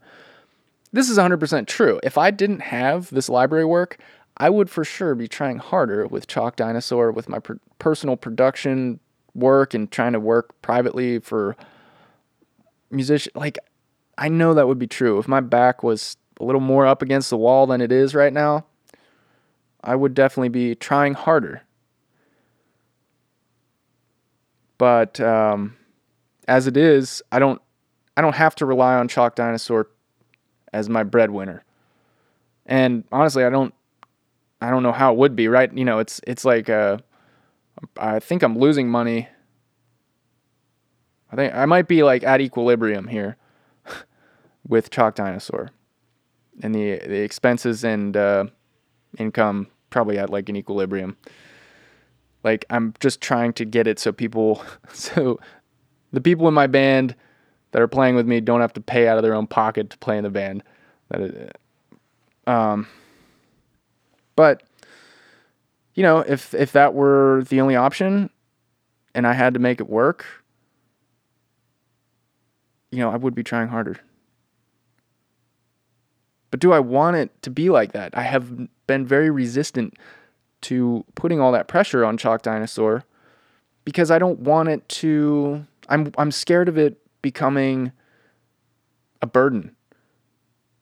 This is 100% true. If I didn't have this library work, I would for sure be trying harder with Chalk Dinosaur, with my per- personal production work and trying to work privately for musician. Like, I know that would be true. If my back was a little more up against the wall than it is right now, I would definitely be trying harder. But um, as it is, I don't I don't have to rely on Chalk Dinosaur as my breadwinner. And honestly, I don't I don't know how it would be, right? You know, it's it's like uh, I think I'm losing money. I think I might be like at equilibrium here with Chalk Dinosaur, and the the expenses and uh, income probably at like an equilibrium. Like I'm just trying to get it so people, so the people in my band that are playing with me don't have to pay out of their own pocket to play in the band. That is, um, but you know, if if that were the only option, and I had to make it work, you know, I would be trying harder. But do I want it to be like that? I have been very resistant to putting all that pressure on Chalk Dinosaur because I don't want it to I'm I'm scared of it becoming a burden.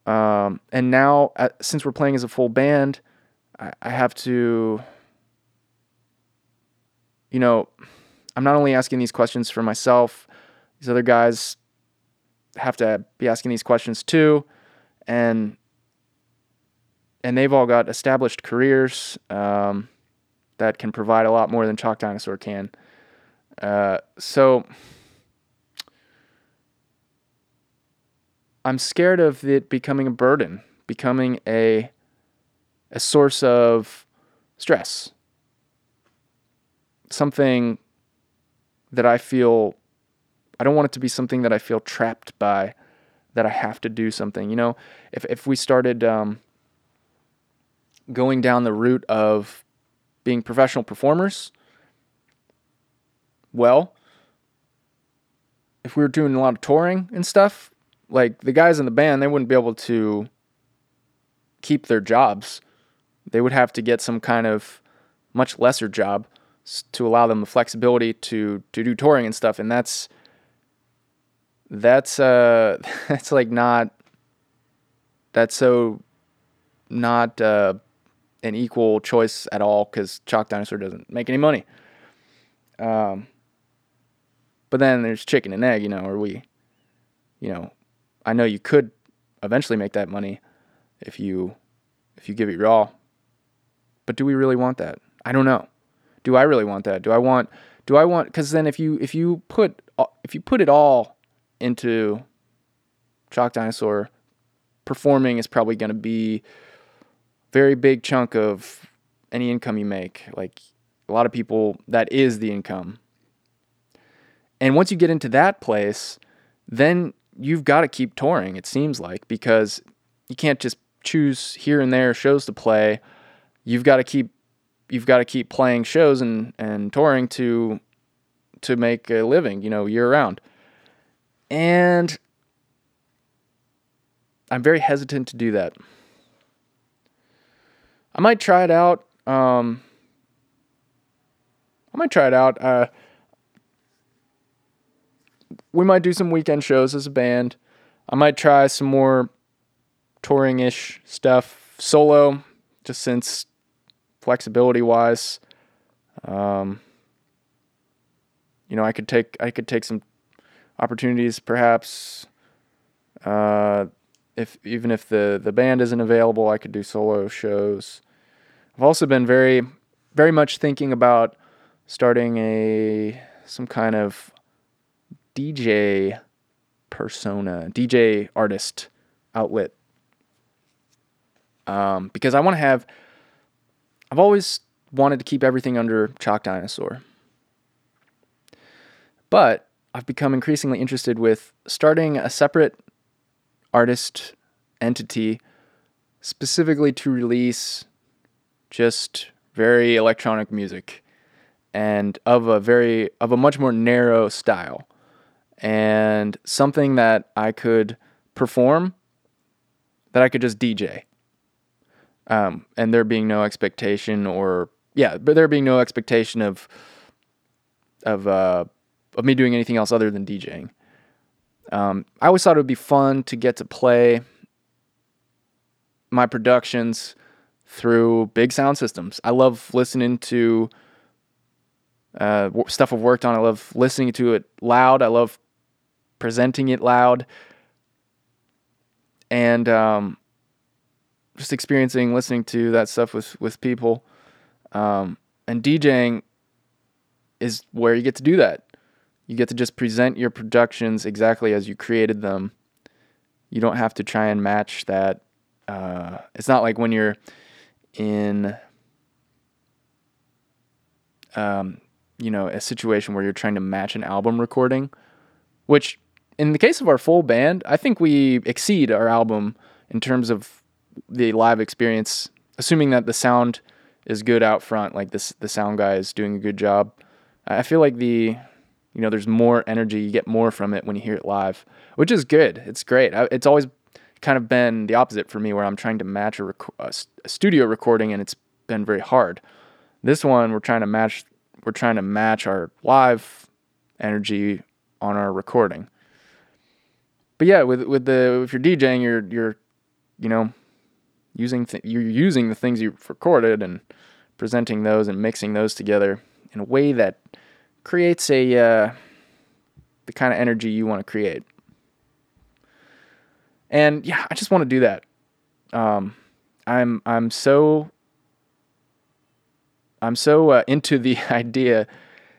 Um, and now, uh, since we're playing as a full band, I, I have to, you know, I'm not only asking these questions for myself, these other guys have to be asking these questions too. And and they've all got established careers um, that can provide a lot more than Chalk Dinosaur can. Uh, so I'm scared of it becoming a burden, becoming a a source of stress. Something that I feel I don't want it to be something that I feel trapped by that I have to do something. You know, if if we started um, going down the route of being professional performers, well, if we were doing a lot of touring and stuff, like the guys in the band, they wouldn't be able to keep their jobs. They would have to get some kind of much lesser job to allow them the flexibility to to do touring and stuff. And that's that's uh that's like not that's so not uh, an equal choice at all because Chalk Dinosaur doesn't make any money. Um, but then there's chicken and egg, you know, or we, you know, I know you could eventually make that money if you if you give it your all. But do we really want that? I don't know. Do I really want that? Do I want do I want cuz then if you if you put if you put it all into Chalk Dinosaur performing is probably going to be very big chunk of any income you make. Like a lot of people that is the income. And once you get into that place, then you've got to keep touring, it seems like, because you can't just choose here and there shows to play. You've got to keep you've got to keep playing shows and, and touring to to make a living, you know, year round. And I'm very hesitant to do that. I might try it out. Um, I might try it out. Uh, we might do some weekend shows as a band. I might try some more touring ish stuff solo, just since flexibility wise. Um, you know, I could take I could take some opportunities perhaps. Uh, if even if the the band isn't available, I could do solo shows. I've also been very very much thinking about starting a some kind of DJ persona, DJ artist outlet. Um, because I want to have, I've always wanted to keep everything under Chalk Dinosaur. But I've become increasingly interested with starting a separate artist entity specifically to release just very electronic music and of a very of a much more narrow style and something that I could perform that I could just DJ. Um, and there being no expectation or yeah, but there being no expectation of of uh, of me doing anything else other than DJing. Um, I always thought it would be fun to get to play my productions through big sound systems. I love listening to uh, stuff I've worked on. I love listening to it loud. I love presenting it loud. And um, just experiencing listening to that stuff with, with people. Um, and DJing is where you get to do that. You get to just present your productions exactly as you created them. You don't have to try and match that. Uh, it's not like when you're in, um, you know, a situation where you're trying to match an album recording, which in the case of our full band, I think we exceed our album in terms of the live experience, assuming that the sound is good out front, like this the sound guy is doing a good job. I feel like the you know, there's more energy. You get more from it when you hear it live, which is good. It's great. It's always kind of been the opposite for me, where I'm trying to match a, rec- a studio recording, and it's been very hard. This one, we're trying to match. We're trying to match our live energy on our recording. But yeah, with with the if you're DJing, you're you're you know using th- you're using the things you've recorded and presenting those and mixing those together in a way that creates a uh, the kind of energy you want to create. And yeah, I just want to do that. Um, I'm I'm so I'm so uh, into the idea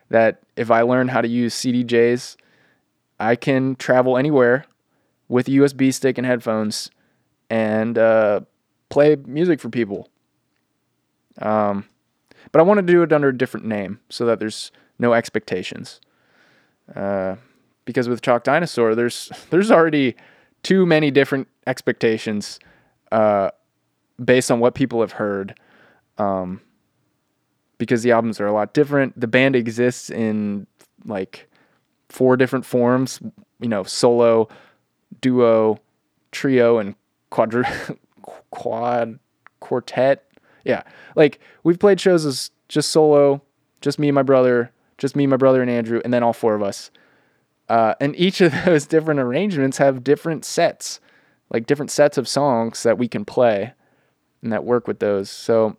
that if I learn how to use CDJs, I can travel anywhere with a USB stick and headphones and uh, play music for people. Um, but I want to do it under a different name so that there's no expectations. Uh, because with Chalk Dinosaur, there's there's already too many different expectations uh, based on what people have heard. Um, because the albums are a lot different. The band exists in like four different forms, you know, solo, duo, trio, and quadru quad quartet. Yeah. Like we've played shows as just solo, just me and my brother, just me, and my brother, and Andrew, and then all four of us. Uh, and each of those different arrangements have different sets, like different sets of songs that we can play and that work with those. So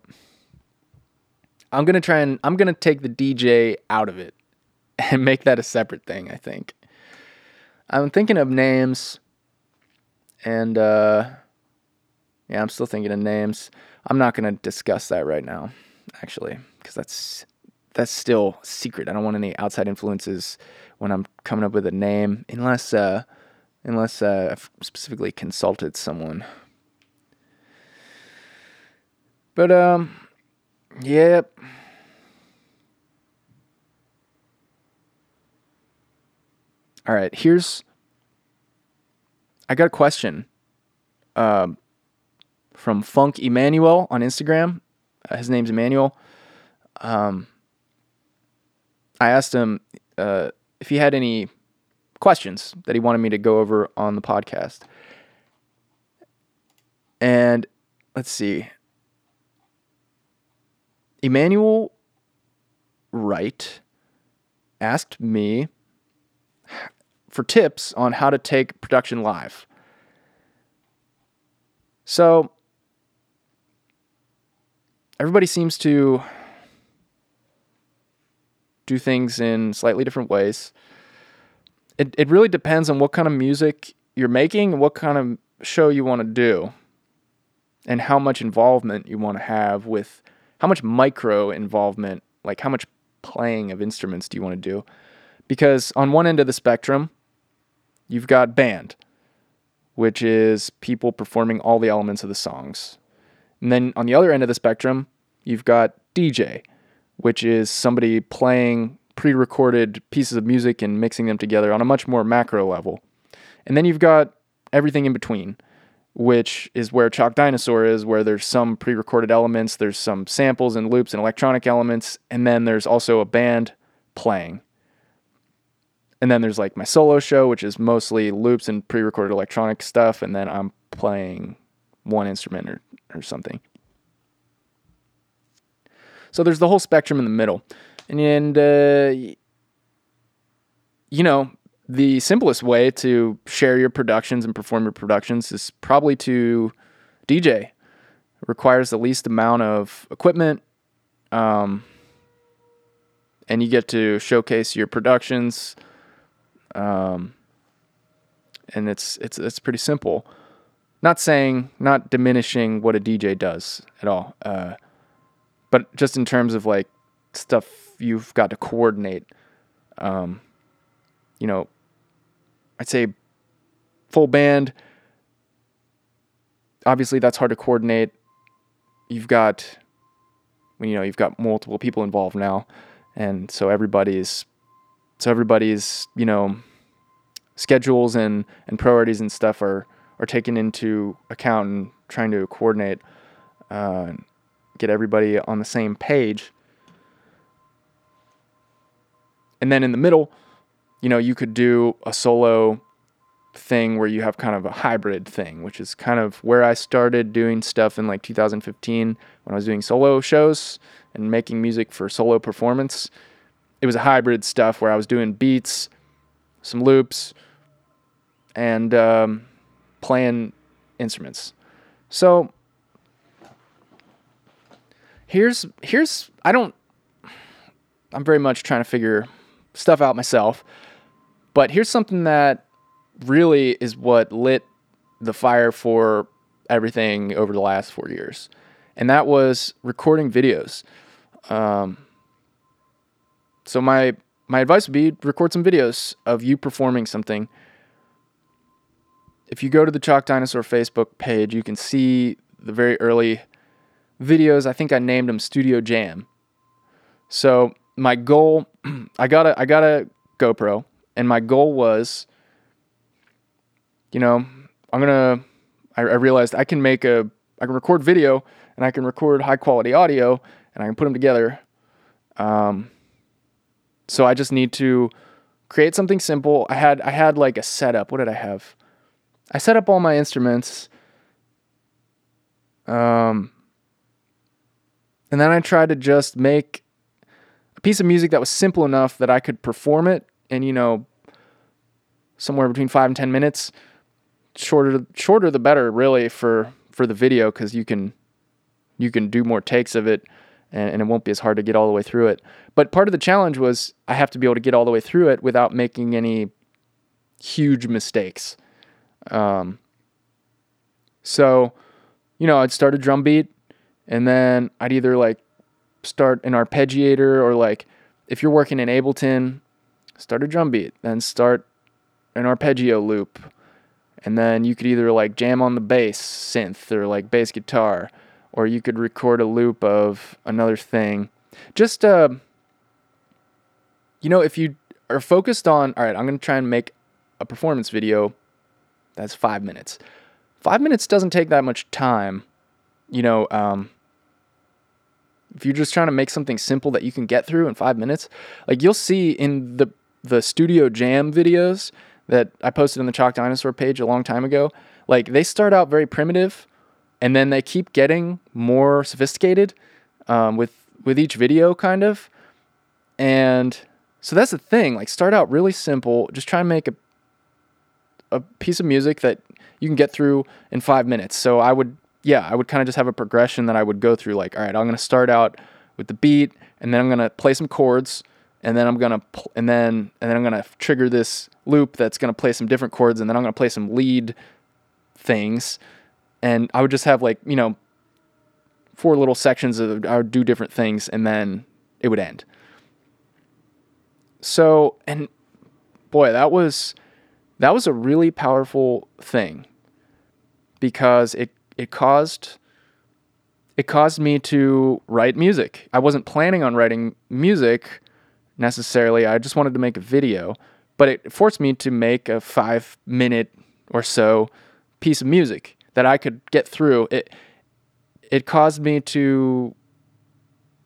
I'm gonna try and I'm gonna take the DJ out of it and make that a separate thing. I think. I'm thinking of names, and uh, yeah, I'm still thinking of names. I'm not gonna discuss that right now, actually, because that's that's still secret. I don't want any outside influences when I'm coming up with a name, unless uh, unless uh, I've specifically consulted someone. But um, yep. All right, here's. I got a question. Um, from Funk Emmanuel on Instagram. Uh, his name's Emmanuel. Um, I asked him uh, if he had any questions that he wanted me to go over on the podcast. And let's see. Emmanuel Wright asked me for tips on how to take production live. So, everybody seems to do things in slightly different ways. It it really depends on what kind of music you're making and what kind of show you want to do and how much involvement you want to have with how much micro involvement, like how much playing of instruments do you want to do? Because on one end of the spectrum, you've got band, which is people performing all the elements of the songs. And then on the other end of the spectrum, you've got DJ, which is somebody playing pre recorded pieces of music and mixing them together on a much more macro level. And then you've got everything in between, which is where Chalk Dinosaur is, where there's some pre recorded elements, there's some samples and loops and electronic elements, and then there's also a band playing. And then there's like my solo show, which is mostly loops and pre recorded electronic stuff, and then I'm playing one instrument or, or something. So there's the whole spectrum in the middle. And, uh, you know, the simplest way to share your productions and perform your productions is probably to DJ. It requires the least amount of equipment. Um, and you get to showcase your productions. Um, and it's it's it's pretty simple. Not saying, not diminishing what a DJ does at all. Uh, but just in terms of like stuff you've got to coordinate. Um, you know, I'd say full band. Obviously, that's hard to coordinate. You've got, you know, you've got multiple people involved now, and so everybody's, so everybody's, you know, schedules and and priorities and stuff are are taken into account and trying to coordinate, uh, get everybody on the same page. And then in the middle, you know, you could do a solo thing where you have kind of a hybrid thing, which is kind of where I started doing stuff in like 2015 when I was doing solo shows and making music for solo performance. It was a hybrid stuff where I was doing beats, some loops, and um, playing instruments. So here's here's I don't I'm very much trying to figure stuff out myself. But here's something that really is what lit the fire for everything over the last four years, and that was recording videos. Um, so my my advice would be record some videos of you performing something. If you go to the Chalk Dinosaur Facebook page, you can see the very early videos. I think I named them Studio Jam. So my goal, I got a I got a GoPro, and my goal was, you know, I'm gonna. I, I realized I can make a I can record video and I can record high quality audio and I can put them together. Um, so I just need to create something simple. I had I had like a setup. What did I have? I set up all my instruments. Um, and then I tried to just make a piece of music that was simple enough that I could perform it in, you know, somewhere between five and ten minutes. Shorter, shorter the better, really, for for the video because you can you can do more takes of it and, and, it won't be as hard to get all the way through it. But part of the challenge was I have to be able to get all the way through it without making any huge mistakes. Um, so, you know, I'd start a drum beat and then I'd either like start an arpeggiator or like if you're working in Ableton, start a drum beat, then start an arpeggio loop. And then you could either like jam on the bass synth or like bass guitar, or you could record a loop of another thing. Just, uh, you know, if you are focused on, all right, I'm going to try and make a performance video that's five minutes. Five minutes doesn't take that much time. You know, um, if you're just trying to make something simple that you can get through in five minutes, like you'll see in the the studio jam videos that I posted on the Chalk Dinosaur page a long time ago, like they start out very primitive, and then they keep getting more sophisticated um, with with each video, kind of. And so that's the thing. Like start out really simple, just try and make a a piece of music that you can get through in five minutes. So I would, yeah, I would kind of just have a progression that I would go through. Like, all right, I'm going to start out with the beat, and then I'm going to play some chords, and then I'm going to, pl- and then, and then I'm to trigger this loop that's going to play some different chords, and then I'm going to play some lead things, and I would just have like, you know, four little sections of I would do different things, and then it would end. So, and boy, that was that was a really powerful thing because it it caused it caused me to write music. I wasn't planning on writing music necessarily. I just wanted to make a video, but it forced me to make a 5 minute or so piece of music that I could get through. It it caused me to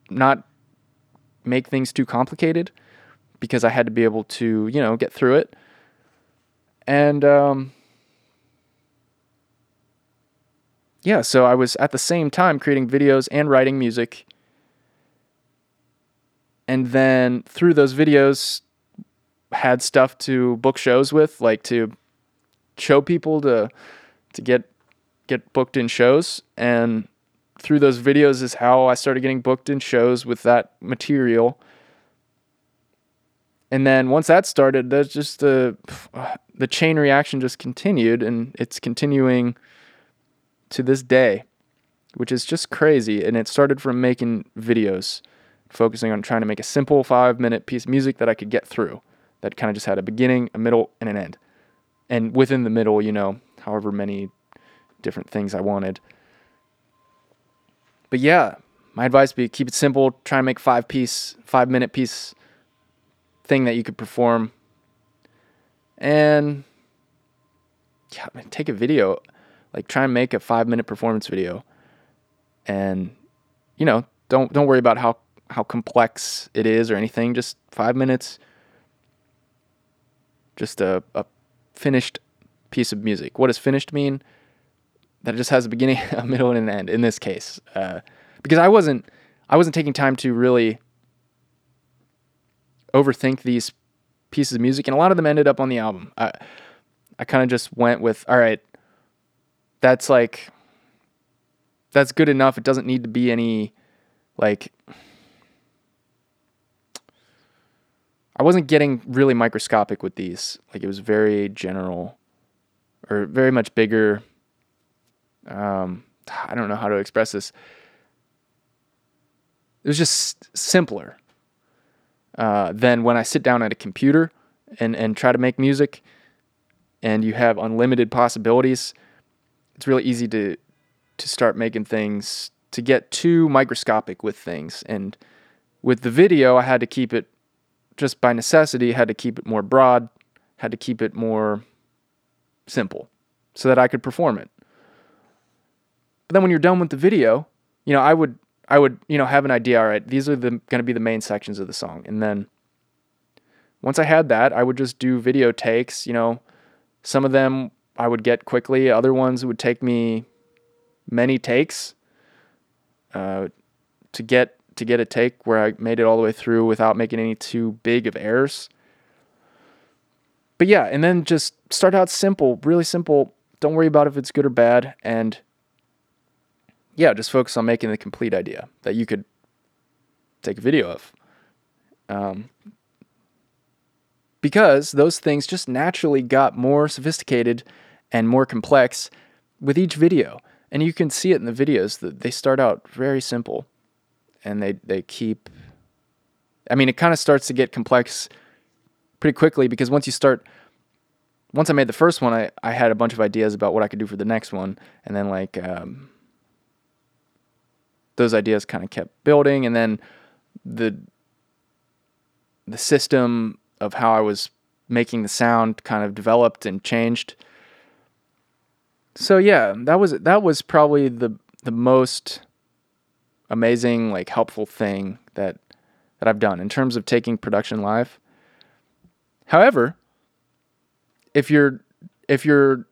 not make things too complicated because I had to be able to, you know, get through it. And um, yeah, so I was at the same time creating videos and writing music. And then through those videos, had stuff to book shows with, like to show people to to get get booked in shows. And through those videos is how I started getting booked in shows with that material. And then once that started, that's just the the chain reaction just continued, and it's continuing to this day, which is just crazy. And it started from making videos, focusing on trying to make a simple five minute piece of music that I could get through, that kind of just had a beginning, a middle, and an end. And within the middle, you know, however many different things I wanted. But yeah, my advice would be keep it simple, try and make five piece, five minute piece thing that you could perform. And yeah, take a video. Like try and make a five minute performance video. And you know, don't don't worry about how how complex it is or anything. Just five minutes. Just a, a finished piece of music. What does finished mean? That it just has a beginning, a middle, and an end. In this case, uh, because I wasn't I wasn't taking time to really overthink these pieces of music, and a lot of them ended up on the album. I I kind of just went with, all right, that's like that's good enough. It doesn't need to be any like I wasn't getting really microscopic with these. Like it was very general or very much bigger. Um, I don't know how to express this. It was just simpler uh, than when I sit down at a computer and, and try to make music and you have unlimited possibilities. It's really easy to to start making things to get too microscopic with things. And with the video, I had to keep it just by necessity, had to keep it more broad, had to keep it more simple so that I could perform it. But then when you're done with the video, you know, I would I would, you know, have an idea, all right, these are the going to be the main sections of the song. And then once I had that, I would just do video takes, you know, some of them I would get quickly, other ones would take me many takes uh, to get to get a take where I made it all the way through without making any too big of errors. But yeah, and then just start out simple, really simple. Don't worry about if it's good or bad and yeah, just focus on making the complete idea that you could take a video of. Um, because those things just naturally got more sophisticated and more complex with each video. And you can see it in the videos that they start out very simple and they, they keep. I mean, it kind of starts to get complex pretty quickly because once you start. Once I made the first one, I, I had a bunch of ideas about what I could do for the next one. And then, like, um, those ideas kind of kept building and then the the system of how I was making the sound kind of developed and changed. So yeah, that was that was probably the the most amazing like helpful thing that that I've done in terms of taking production live. However, if you're if you're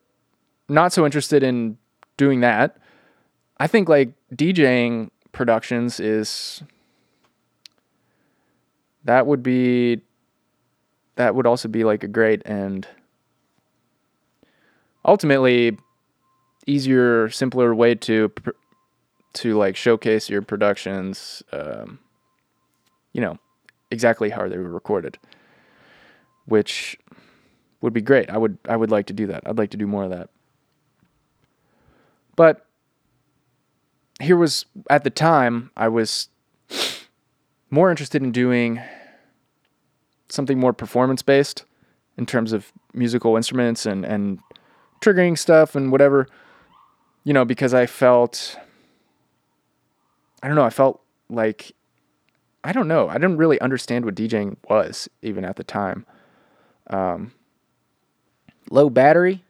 not so interested in doing that, I think like DJing productions is that would be that would also be like a great and ultimately easier simpler way to to like showcase your productions um, you know exactly how they were recorded which would be great. I would i would like to do that. I'd like to do more of that. But here was at the time I was more interested in doing something more performance based in terms of musical instruments and and triggering stuff and whatever you know because I felt I don't know. I felt like I don't know. I didn't really understand what DJing was even at the time. Um, low battery.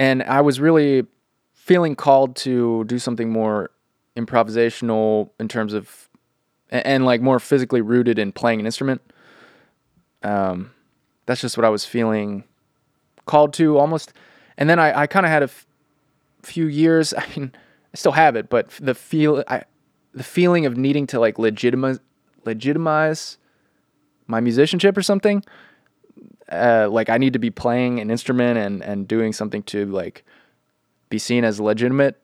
And I was really feeling called to do something more improvisational in terms of and, and like more physically rooted in playing an instrument. Um, that's just what I was feeling called to almost. And then I, I kind of had a f- few years. I mean, I still have it, but the feel, I, the feeling of needing to like legitimize, legitimize my musicianship or something. Uh, like I need to be playing an instrument and and doing something to like be seen as legitimate.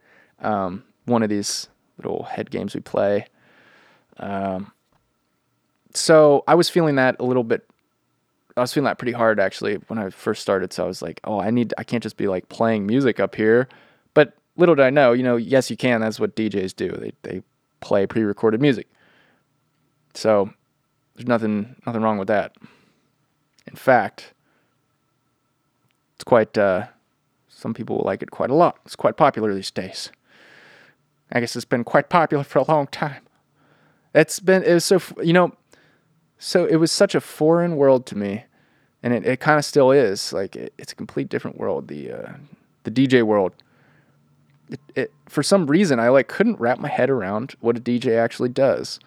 um, one of these little head games we play. Um, so I was feeling that a little bit. I was feeling that pretty hard actually when I first started. So I was like, oh, I need, I can't just be like playing music up here. But little did I know, you know, yes, you can. That's what DJs do. They they play pre-recorded music. So there's nothing nothing wrong with that. In fact, it's quite. Uh, some people will like it quite a lot. It's quite popular these days. I guess it's been quite popular for a long time. It's been it was so you know, so it was such a foreign world to me, and it, it kind of still is. Like it, it's a complete different world. The uh, the DJ world. It, it for some reason I like couldn't wrap my head around what a DJ actually does.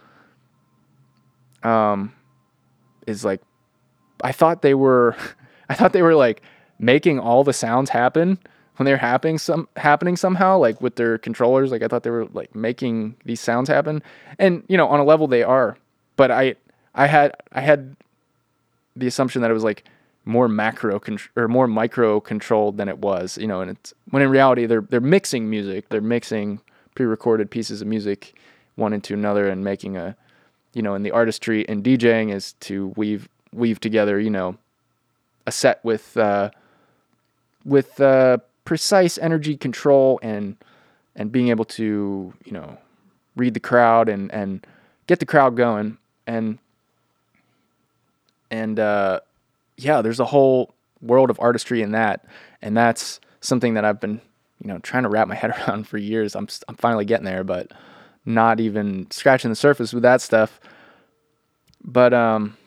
Um, is like, I thought they were, I thought they were like making all the sounds happen when they're happening some happening somehow like with their controllers like i thought they were like making these sounds happen and you know on a level they are but i i had i had the assumption that it was like more macro con- or more micro controlled than it was you know and it's when in reality they're they're mixing music. They're mixing pre-recorded pieces of music one into another and making a you know and the artistry in djing is to weave weave together you know a set with uh with uh precise energy control and and being able to you know read the crowd and and get the crowd going. And and uh, yeah there's a whole world of artistry in that. And that's something that I've been you know trying to wrap my head around for years. I'm I'm finally getting there but not even scratching the surface with that stuff. But um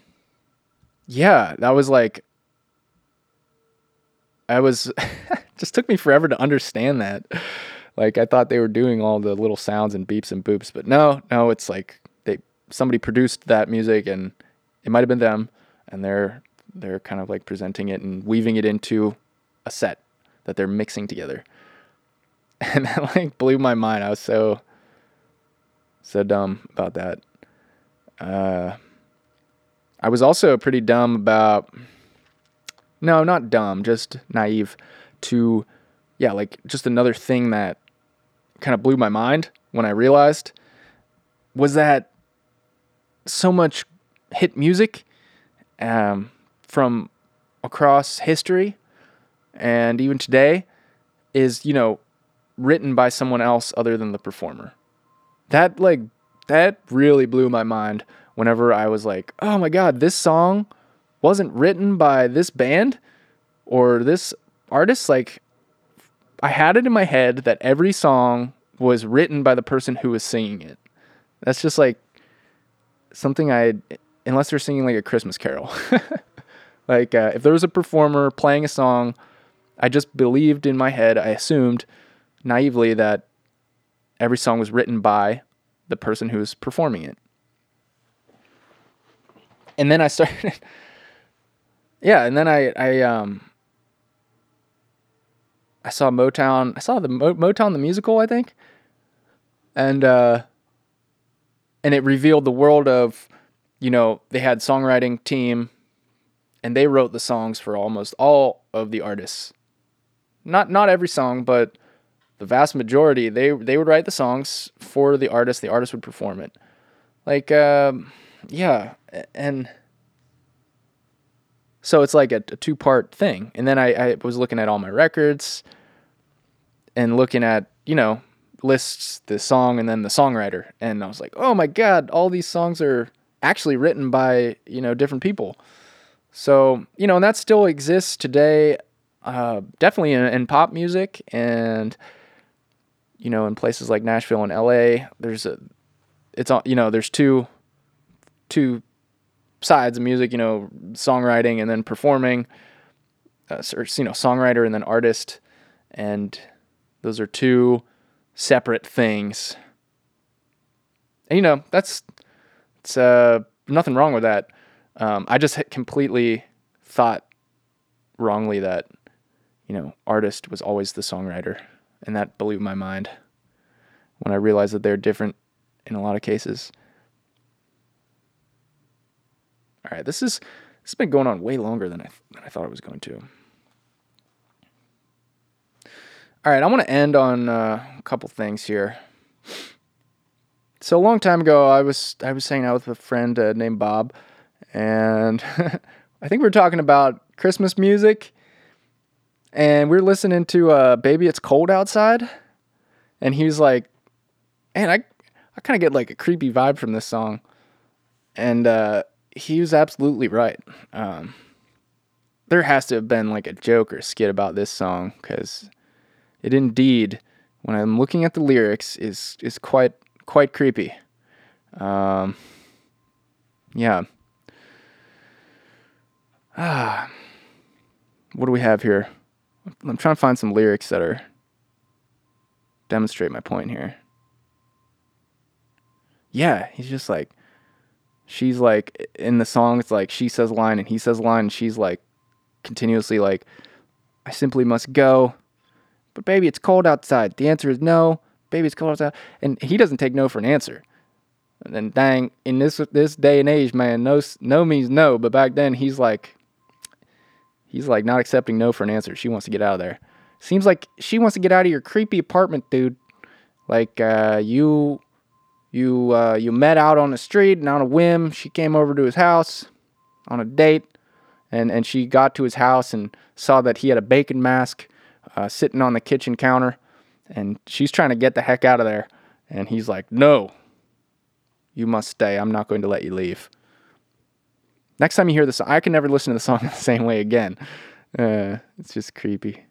yeah that was like I was just took me forever to understand that. Like I thought they were doing all the little sounds and beeps and boops, but no, no, it's like they somebody produced that music and it might have been them and they're they're kind of like presenting it and weaving it into a set that they're mixing together. And that like blew my mind. I was so so dumb about that. Uh I was also pretty dumb about no, not dumb, just naive to, yeah, like just another thing that kind of blew my mind when I realized was that so much hit music um, from across history and even today is, you know, written by someone else other than the performer. That, like, that really blew my mind whenever I was like, oh my God, this song wasn't written by this band or this artist like I had it in my head that every song was written by the person who was singing it. That's just like something I unless they're singing like a Christmas carol. like uh, if there was a performer playing a song, I just believed in my head, I assumed naively that every song was written by the person who was performing it. And then I started yeah, and then I I um I saw Motown. I saw the Mo- Motown the musical, I think, and uh, and it revealed the world of, you know, they had songwriting team, and they wrote the songs for almost all of the artists. Not not every song, but the vast majority. They they would write the songs for the artist. The artist would perform it. Like, um, yeah, and so it's like a, a two part thing. And then I, I was looking at all my records and looking at, you know, lists the song and then the songwriter. And I was like, oh my God, all these songs are actually written by, you know, different people. So, you know, and that still exists today, uh, definitely in, in, pop music. And you know, in places like Nashville and LA, there's a, it's all, you know, there's two, two sides of music, you know, songwriting and then performing, uh, or, you know, songwriter and then artist. And those are two separate things. And, you know, that's, it's, uh, nothing wrong with that. Um, I just completely thought wrongly that, you know, artist was always the songwriter. And that blew my mind when I realized that they're different in a lot of cases. All right, this is this has been going on way longer than I than I thought it was going to. All right, I want to end on uh, a couple things here. So a long time ago, I was I was hanging out with a friend uh, named Bob, and I think we were talking about Christmas music, and we were listening to uh, "Baby It's Cold Outside," and he was like, "Man, I I kind of get like a creepy vibe from this song," and uh, he was absolutely right. Um, there has to have been like a joke or skit about this song because it indeed, when I'm looking at the lyrics, is is quite quite creepy. Um, yeah. Ah, what do we have here? I'm trying to find some lyrics that are demonstrate my point here. Yeah, he's just like she's like in the song it's like she says line and he says line and she's like continuously like I simply must go. But baby, it's cold outside. The answer is no. Baby, it's cold outside. And he doesn't take no for an answer. And then dang, in this this day and age, man, no no means no. But back then he's like he's like not accepting no for an answer. She wants to get out of there. Seems like she wants to get out of your creepy apartment, dude. Like uh, you you uh, you met out on the street and on a whim, she came over to his house on a date, and and she got to his house and saw that he had a bacon mask uh, sitting on the kitchen counter, and she's trying to get the heck out of there, and he's like, "No, you must stay. I'm not going to let you leave." Next time you hear this, I can never listen to the song the same way again. Uh, it's just creepy.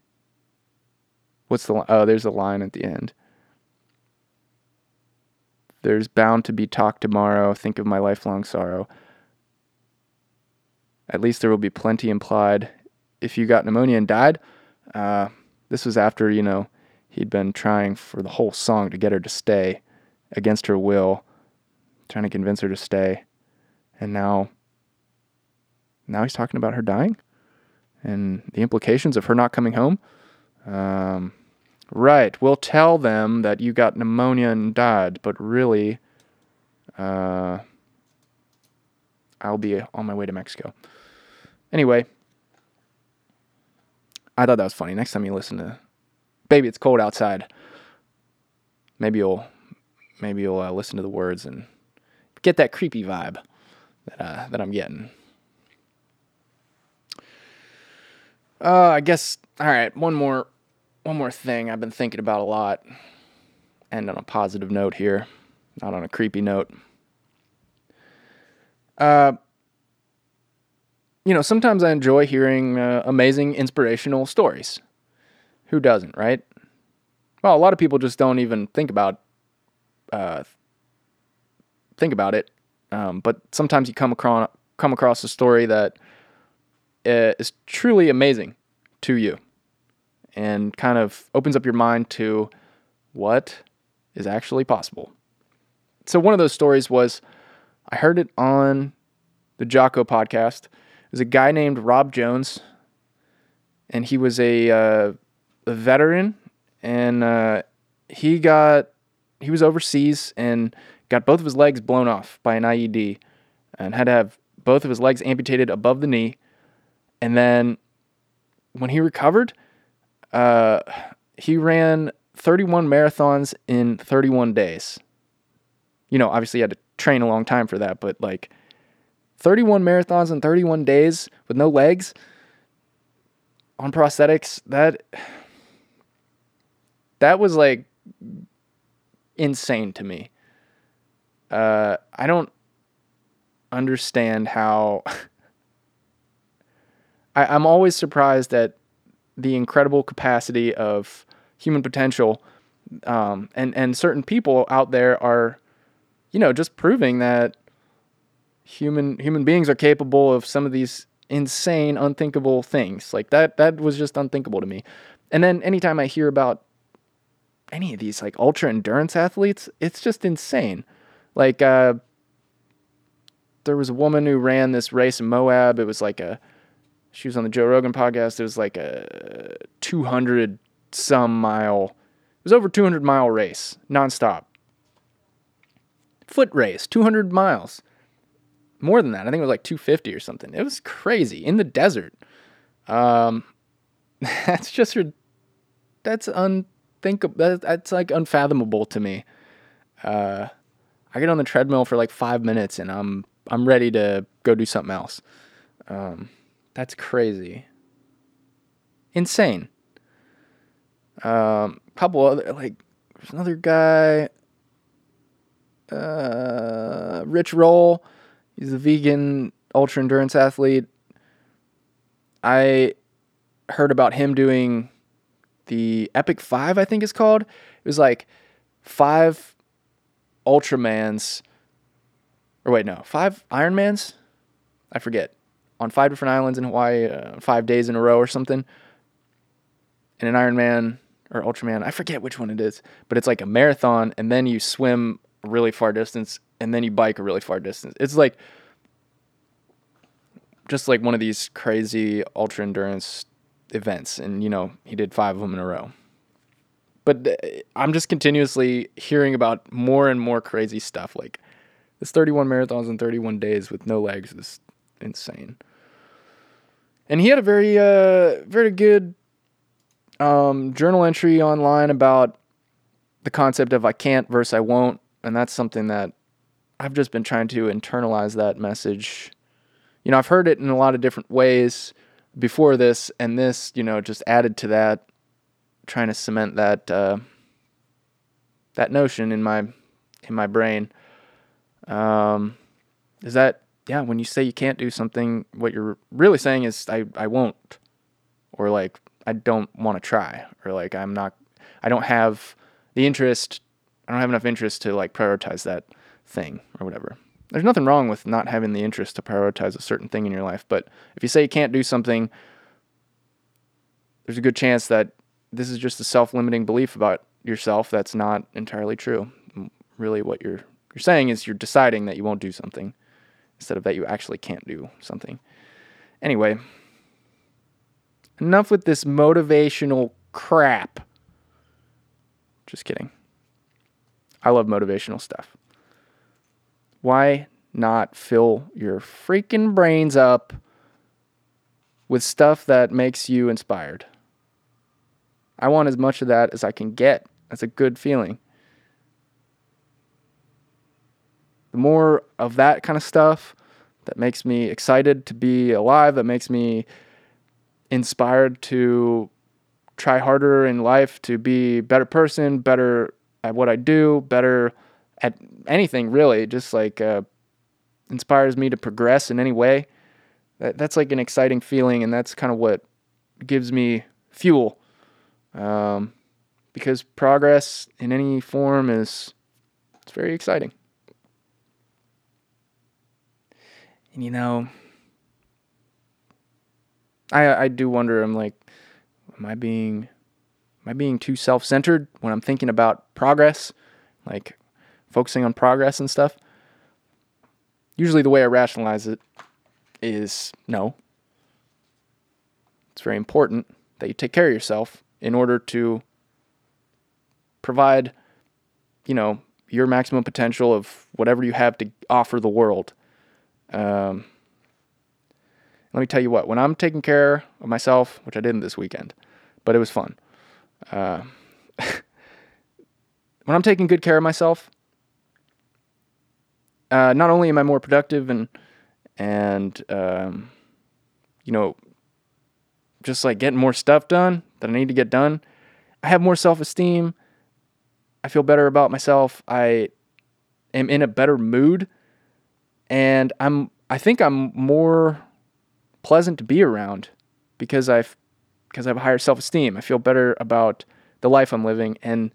What's the? Oh, there's a line at the end. There's bound to be talk tomorrow. Think of my lifelong sorrow. At least there will be plenty implied. If you got pneumonia and died, uh, this was after, you know, he'd been trying for the whole song to get her to stay against her will, trying to convince her to stay. And now, now he's talking about her dying and the implications of her not coming home. Um, Right. We'll tell them that you got pneumonia and died, but really, uh, I'll be on my way to Mexico. Anyway, I thought that was funny. Next time you listen to "Baby, It's Cold Outside," maybe you'll maybe you'll uh, listen to the words and get that creepy vibe that uh, that I'm getting. Uh, I guess. All right, one more one more thing I've been thinking about a lot, and on a positive note here, not on a creepy note. Uh, you know, sometimes I enjoy hearing uh, amazing, inspirational stories. Who doesn't, right? Well, a lot of people just don't even think about uh, think about it. Um, but sometimes you come across come across a story that uh, truly amazing to you and kind of opens up your mind to what is actually possible. So, one of those stories was I heard it on the Jocko podcast. There's a guy named Rob Jones, and he was a, uh, a veteran, and uh, he got he was overseas and got both of his legs blown off by an IED, and had to have both of his legs amputated above the knee, and then when he recovered, uh, he ran 31 marathons in 31 days. You know, obviously, he had to train a long time for that, but like 31 marathons in 31 days with no legs on prosthetics, that that was like insane to me. Uh, I don't understand how. I, I'm always surprised at the incredible capacity of human potential Um, and and certain people out there are, you know, just proving that human human beings are capable of some of these insane, unthinkable things. Like that that was just unthinkable to me. And then anytime I hear about any of these like ultra endurance athletes, it's just insane. Like uh, there was a woman who ran this race in Moab. It was like a she was on the Joe Rogan podcast. It was like a 200 some mile. It was over 200 mile race, nonstop. Foot race, 200 miles. More than that. I think it was like 250 or something. It was crazy in the desert. Um, that's just that's unthinkable. That's like unfathomable to me. Uh, I get on the treadmill for like five minutes and I'm I'm ready to go do something else. Um, that's crazy. Insane. Um, couple other like there's another guy. Uh, Rich Roll. He's a vegan ultra endurance athlete. I heard about him doing the Epic Five, I think it's called. It was like five Ultramans, or wait, no, five Ironmans. I forget on five different islands in Hawaii, uh, five days in a row or something. And an Ironman or Ultraman, I forget which one it is, but it's like a marathon, and then you swim a really far distance, and then you bike a really far distance. It's like just like one of these crazy ultra endurance events, and you know he did five of them in a row. But uh, I'm just continuously hearing about more and more crazy stuff. Like this 31 marathons in 31 days with no legs is insane. And he had a very, uh, very good um, journal entry online about the concept of I can't versus I won't. And that's something that I've just been trying to internalize that message. You know, I've heard it in a lot of different ways before this, and this, you know, just added to that, trying to cement that uh, that notion in my in my brain. Um, is that yeah, when you say you can't do something, what you're really saying is I, I won't. Or like I don't want to try. Or like I'm not I don't have the interest I don't have enough interest to like prioritize that thing or whatever. There's nothing wrong with not having the interest to prioritize a certain thing in your life, but if you say you can't do something, there's a good chance that this is just a self-limiting belief about yourself that's not entirely true. Really what you're you're saying is you're deciding that you won't do something instead of that you actually can't do something. Anyway, enough with this motivational crap. Just kidding. I love motivational stuff. Why not fill your freaking brains up with stuff that makes you inspired? I want as much of that as I can get. That's a good feeling. the more of that kind of stuff that makes me excited to be alive, that makes me inspired to try harder in life, to be a better person, better at what I do, better at anything really, just like uh, inspires me to progress in any way. That, that's like an exciting feeling, and that's kind of what gives me fuel. Um, because progress in any form is it's very exciting. And you know, I I do wonder. I'm like, am I being am I being too self centered when I'm thinking about progress, like focusing on progress and stuff? Usually, the way I rationalize it is no. It's very important that you take care of yourself in order to provide, you know, your maximum potential of whatever you have to offer the world. Um, let me tell you what, when I'm taking care of myself, which I didn't this weekend, but it was fun. Uh, when I'm taking good care of myself, uh, not only am I more productive and and um, you know just like getting more stuff done that I need to get done, I have more self esteem. I feel better about myself. I am in a better mood and I'm I think I'm more pleasant to be around because I've because I have a higher self-esteem. I feel better about the life I'm living and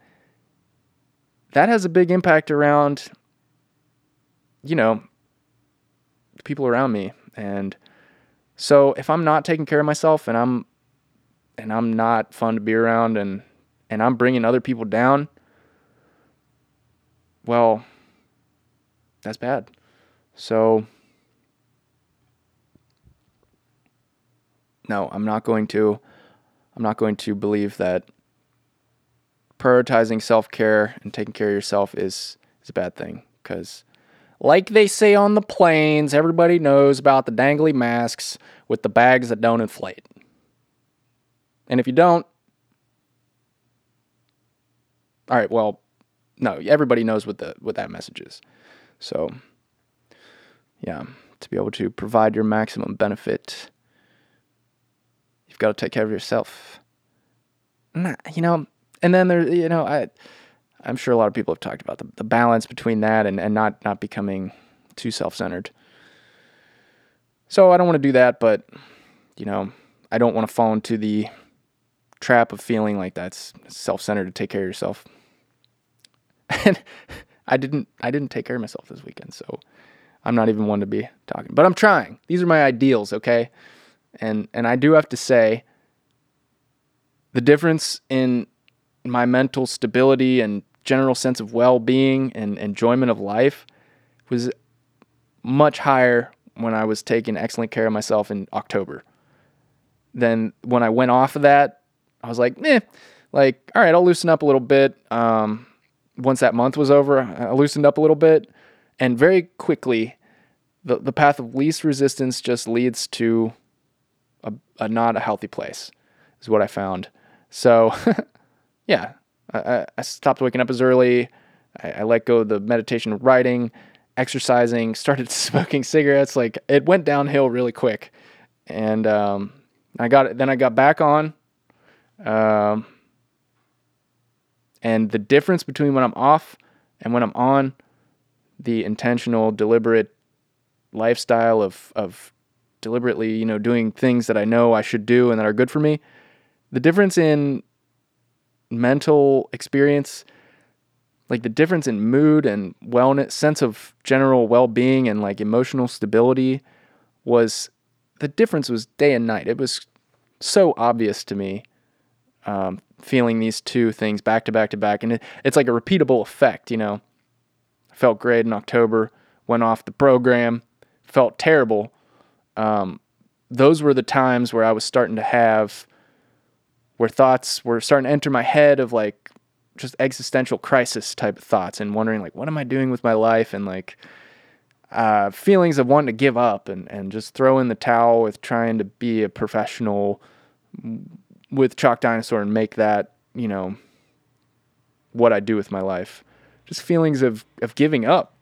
that has a big impact around, you know, people around me. And so if I'm not taking care of myself and I'm and I'm not fun to be around and and I'm bringing other people down, well, that's bad. So no, I'm not going to I'm not going to believe that prioritizing self-care and taking care of yourself is is a bad thing cuz like they say on the planes, everybody knows about the dangly masks with the bags that don't inflate. And if you don't, all right, well, no, everybody knows what the what that message is. So, yeah, to be able to provide your maximum benefit, you've got to take care of yourself. Nah, you know, and then there, you know, I, I'm sure a lot of people have talked about the, the balance between that and, and not not becoming too self-centered. So I don't want to do that, but you know, I don't want to fall into the trap of feeling like that's self-centered to take care of yourself. And I didn't I didn't take care of myself this weekend, so I'm not even one to be talking. But I'm trying. These are my ideals, okay? And and I do have to say the difference in my mental stability and general sense of well-being and enjoyment of life was much higher when I was taking excellent care of myself in October. Then when I went off of that, I was like, eh, like, all right, I'll loosen up a little bit. Um, once that month was over, I loosened up a little bit. And very quickly, the, the path of least resistance just leads to a, a not a healthy place, is what I found. So, yeah, I, I, stopped waking up as early. I, I let go of the meditation writing, exercising, started smoking cigarettes. Like it went downhill really quick. And um, I got then I got back on. Um, and the difference between when I'm off and when I'm on, the intentional, deliberate lifestyle of of deliberately, you know, doing things that I know I should do and that are good for me. The difference in mental experience, like the difference in mood and wellness, sense of general well-being and like emotional stability was the difference was day and night. It was so obvious to me um, feeling these two things back to back to back. And it, it's like a repeatable effect, you know. Felt great in October, went off the program, felt terrible. Um, those were the times where I was starting to have, where thoughts were starting to enter my head of like just existential crisis type of thoughts and wondering like, what am I doing with my life? And like, uh, feelings of wanting to give up and, and just throw in the towel with trying to be a professional with Chalk Dinosaur and make that, you know, what I do with my life. Just feelings of, of giving up.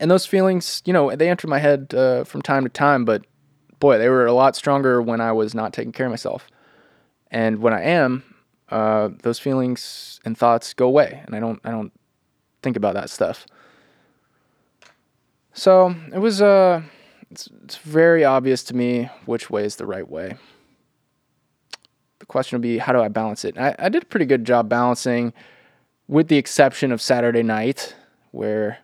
And those feelings, you know, they enter my head uh, from time to time, but boy, they were a lot stronger when I was not taking care of myself. And when I am, uh, those feelings and thoughts go away, and I don't, I don't think about that stuff. So it was, uh, it's, it's very obvious to me which way is the right way The question would be how do I balance it? I, I did a pretty good job balancing, with the exception of Saturday night, where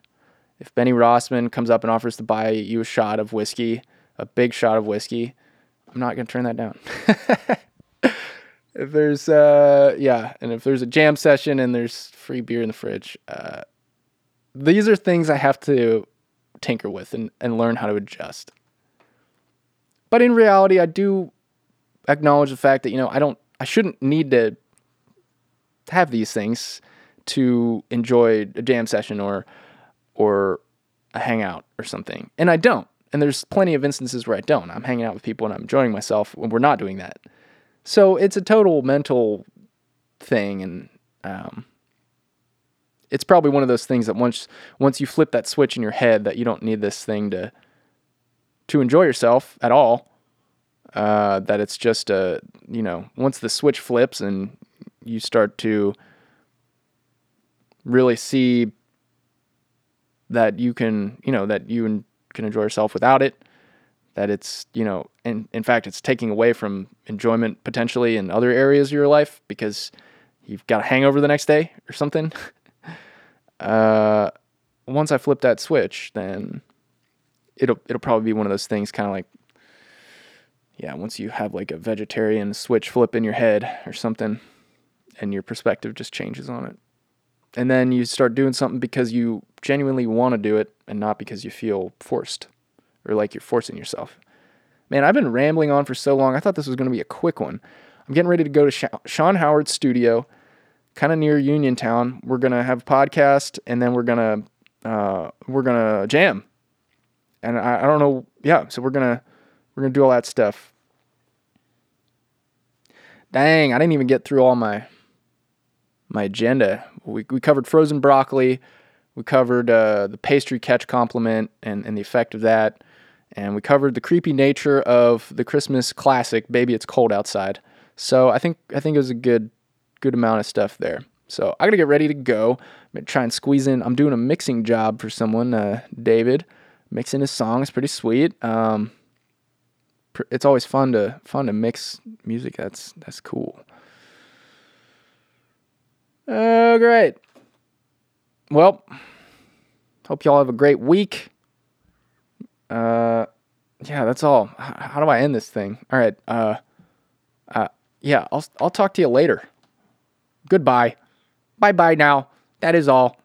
if Benny Rossman comes up and offers to buy you a shot of whiskey, a big shot of whiskey, I'm not going to turn that down. if there's, uh, yeah, and if there's a jam session and there's free beer in the fridge, uh, these are things I have to tinker with and, and learn how to adjust. But in reality, I do acknowledge the fact that you know I don't I shouldn't need to have these things to enjoy a jam session or or a hangout or something. And I don't. And there's plenty of instances where I don't. I'm hanging out with people and I'm enjoying myself when we're not doing that. So it's a total mental thing and um, it's probably one of those things that once once you flip that switch in your head that you don't need this thing to to enjoy yourself at all uh, that it's just a you know once the switch flips and you start to really see that you can you know that you can enjoy yourself without it that it's you know in, in fact it's taking away from enjoyment potentially in other areas of your life because you've got a hangover the next day or something. uh, once I flip that switch, then it'll it'll probably be one of those things, kind of like yeah, once you have like a vegetarian switch flip in your head or something, and your perspective just changes on it. And then you start doing something because you genuinely want to do it and not because you feel forced or like you're forcing yourself. Man, I've been rambling on for so long. I thought this was going to be a quick one. I'm getting ready to go to Sean Howard's studio, kind of near Uniontown. We're to have a podcast and then we're to uh, we're to jam. And I, I don't know, yeah, so we're to we're to do all that stuff. Dang, I didn't even get through all my my agenda. We, we covered frozen broccoli. We covered uh, the pastry catch compliment and, and the effect of that. And we covered the creepy nature of the Christmas classic, Baby It's Cold Outside. So I think I think it was a good good amount of stuff there. So I gotta get ready to go. I'm gonna try and squeeze in. I'm doing a mixing job for someone, uh, David, mixing his songs. Pretty sweet. Um, it's always fun to fun to mix music. That's that's cool. Oh, great. Well, hope y'all have a great week. Uh, yeah, that's all. How do I end this thing? All right. Uh, uh, yeah, I'll I'll talk to you later. Goodbye. Bye bye now. That is all.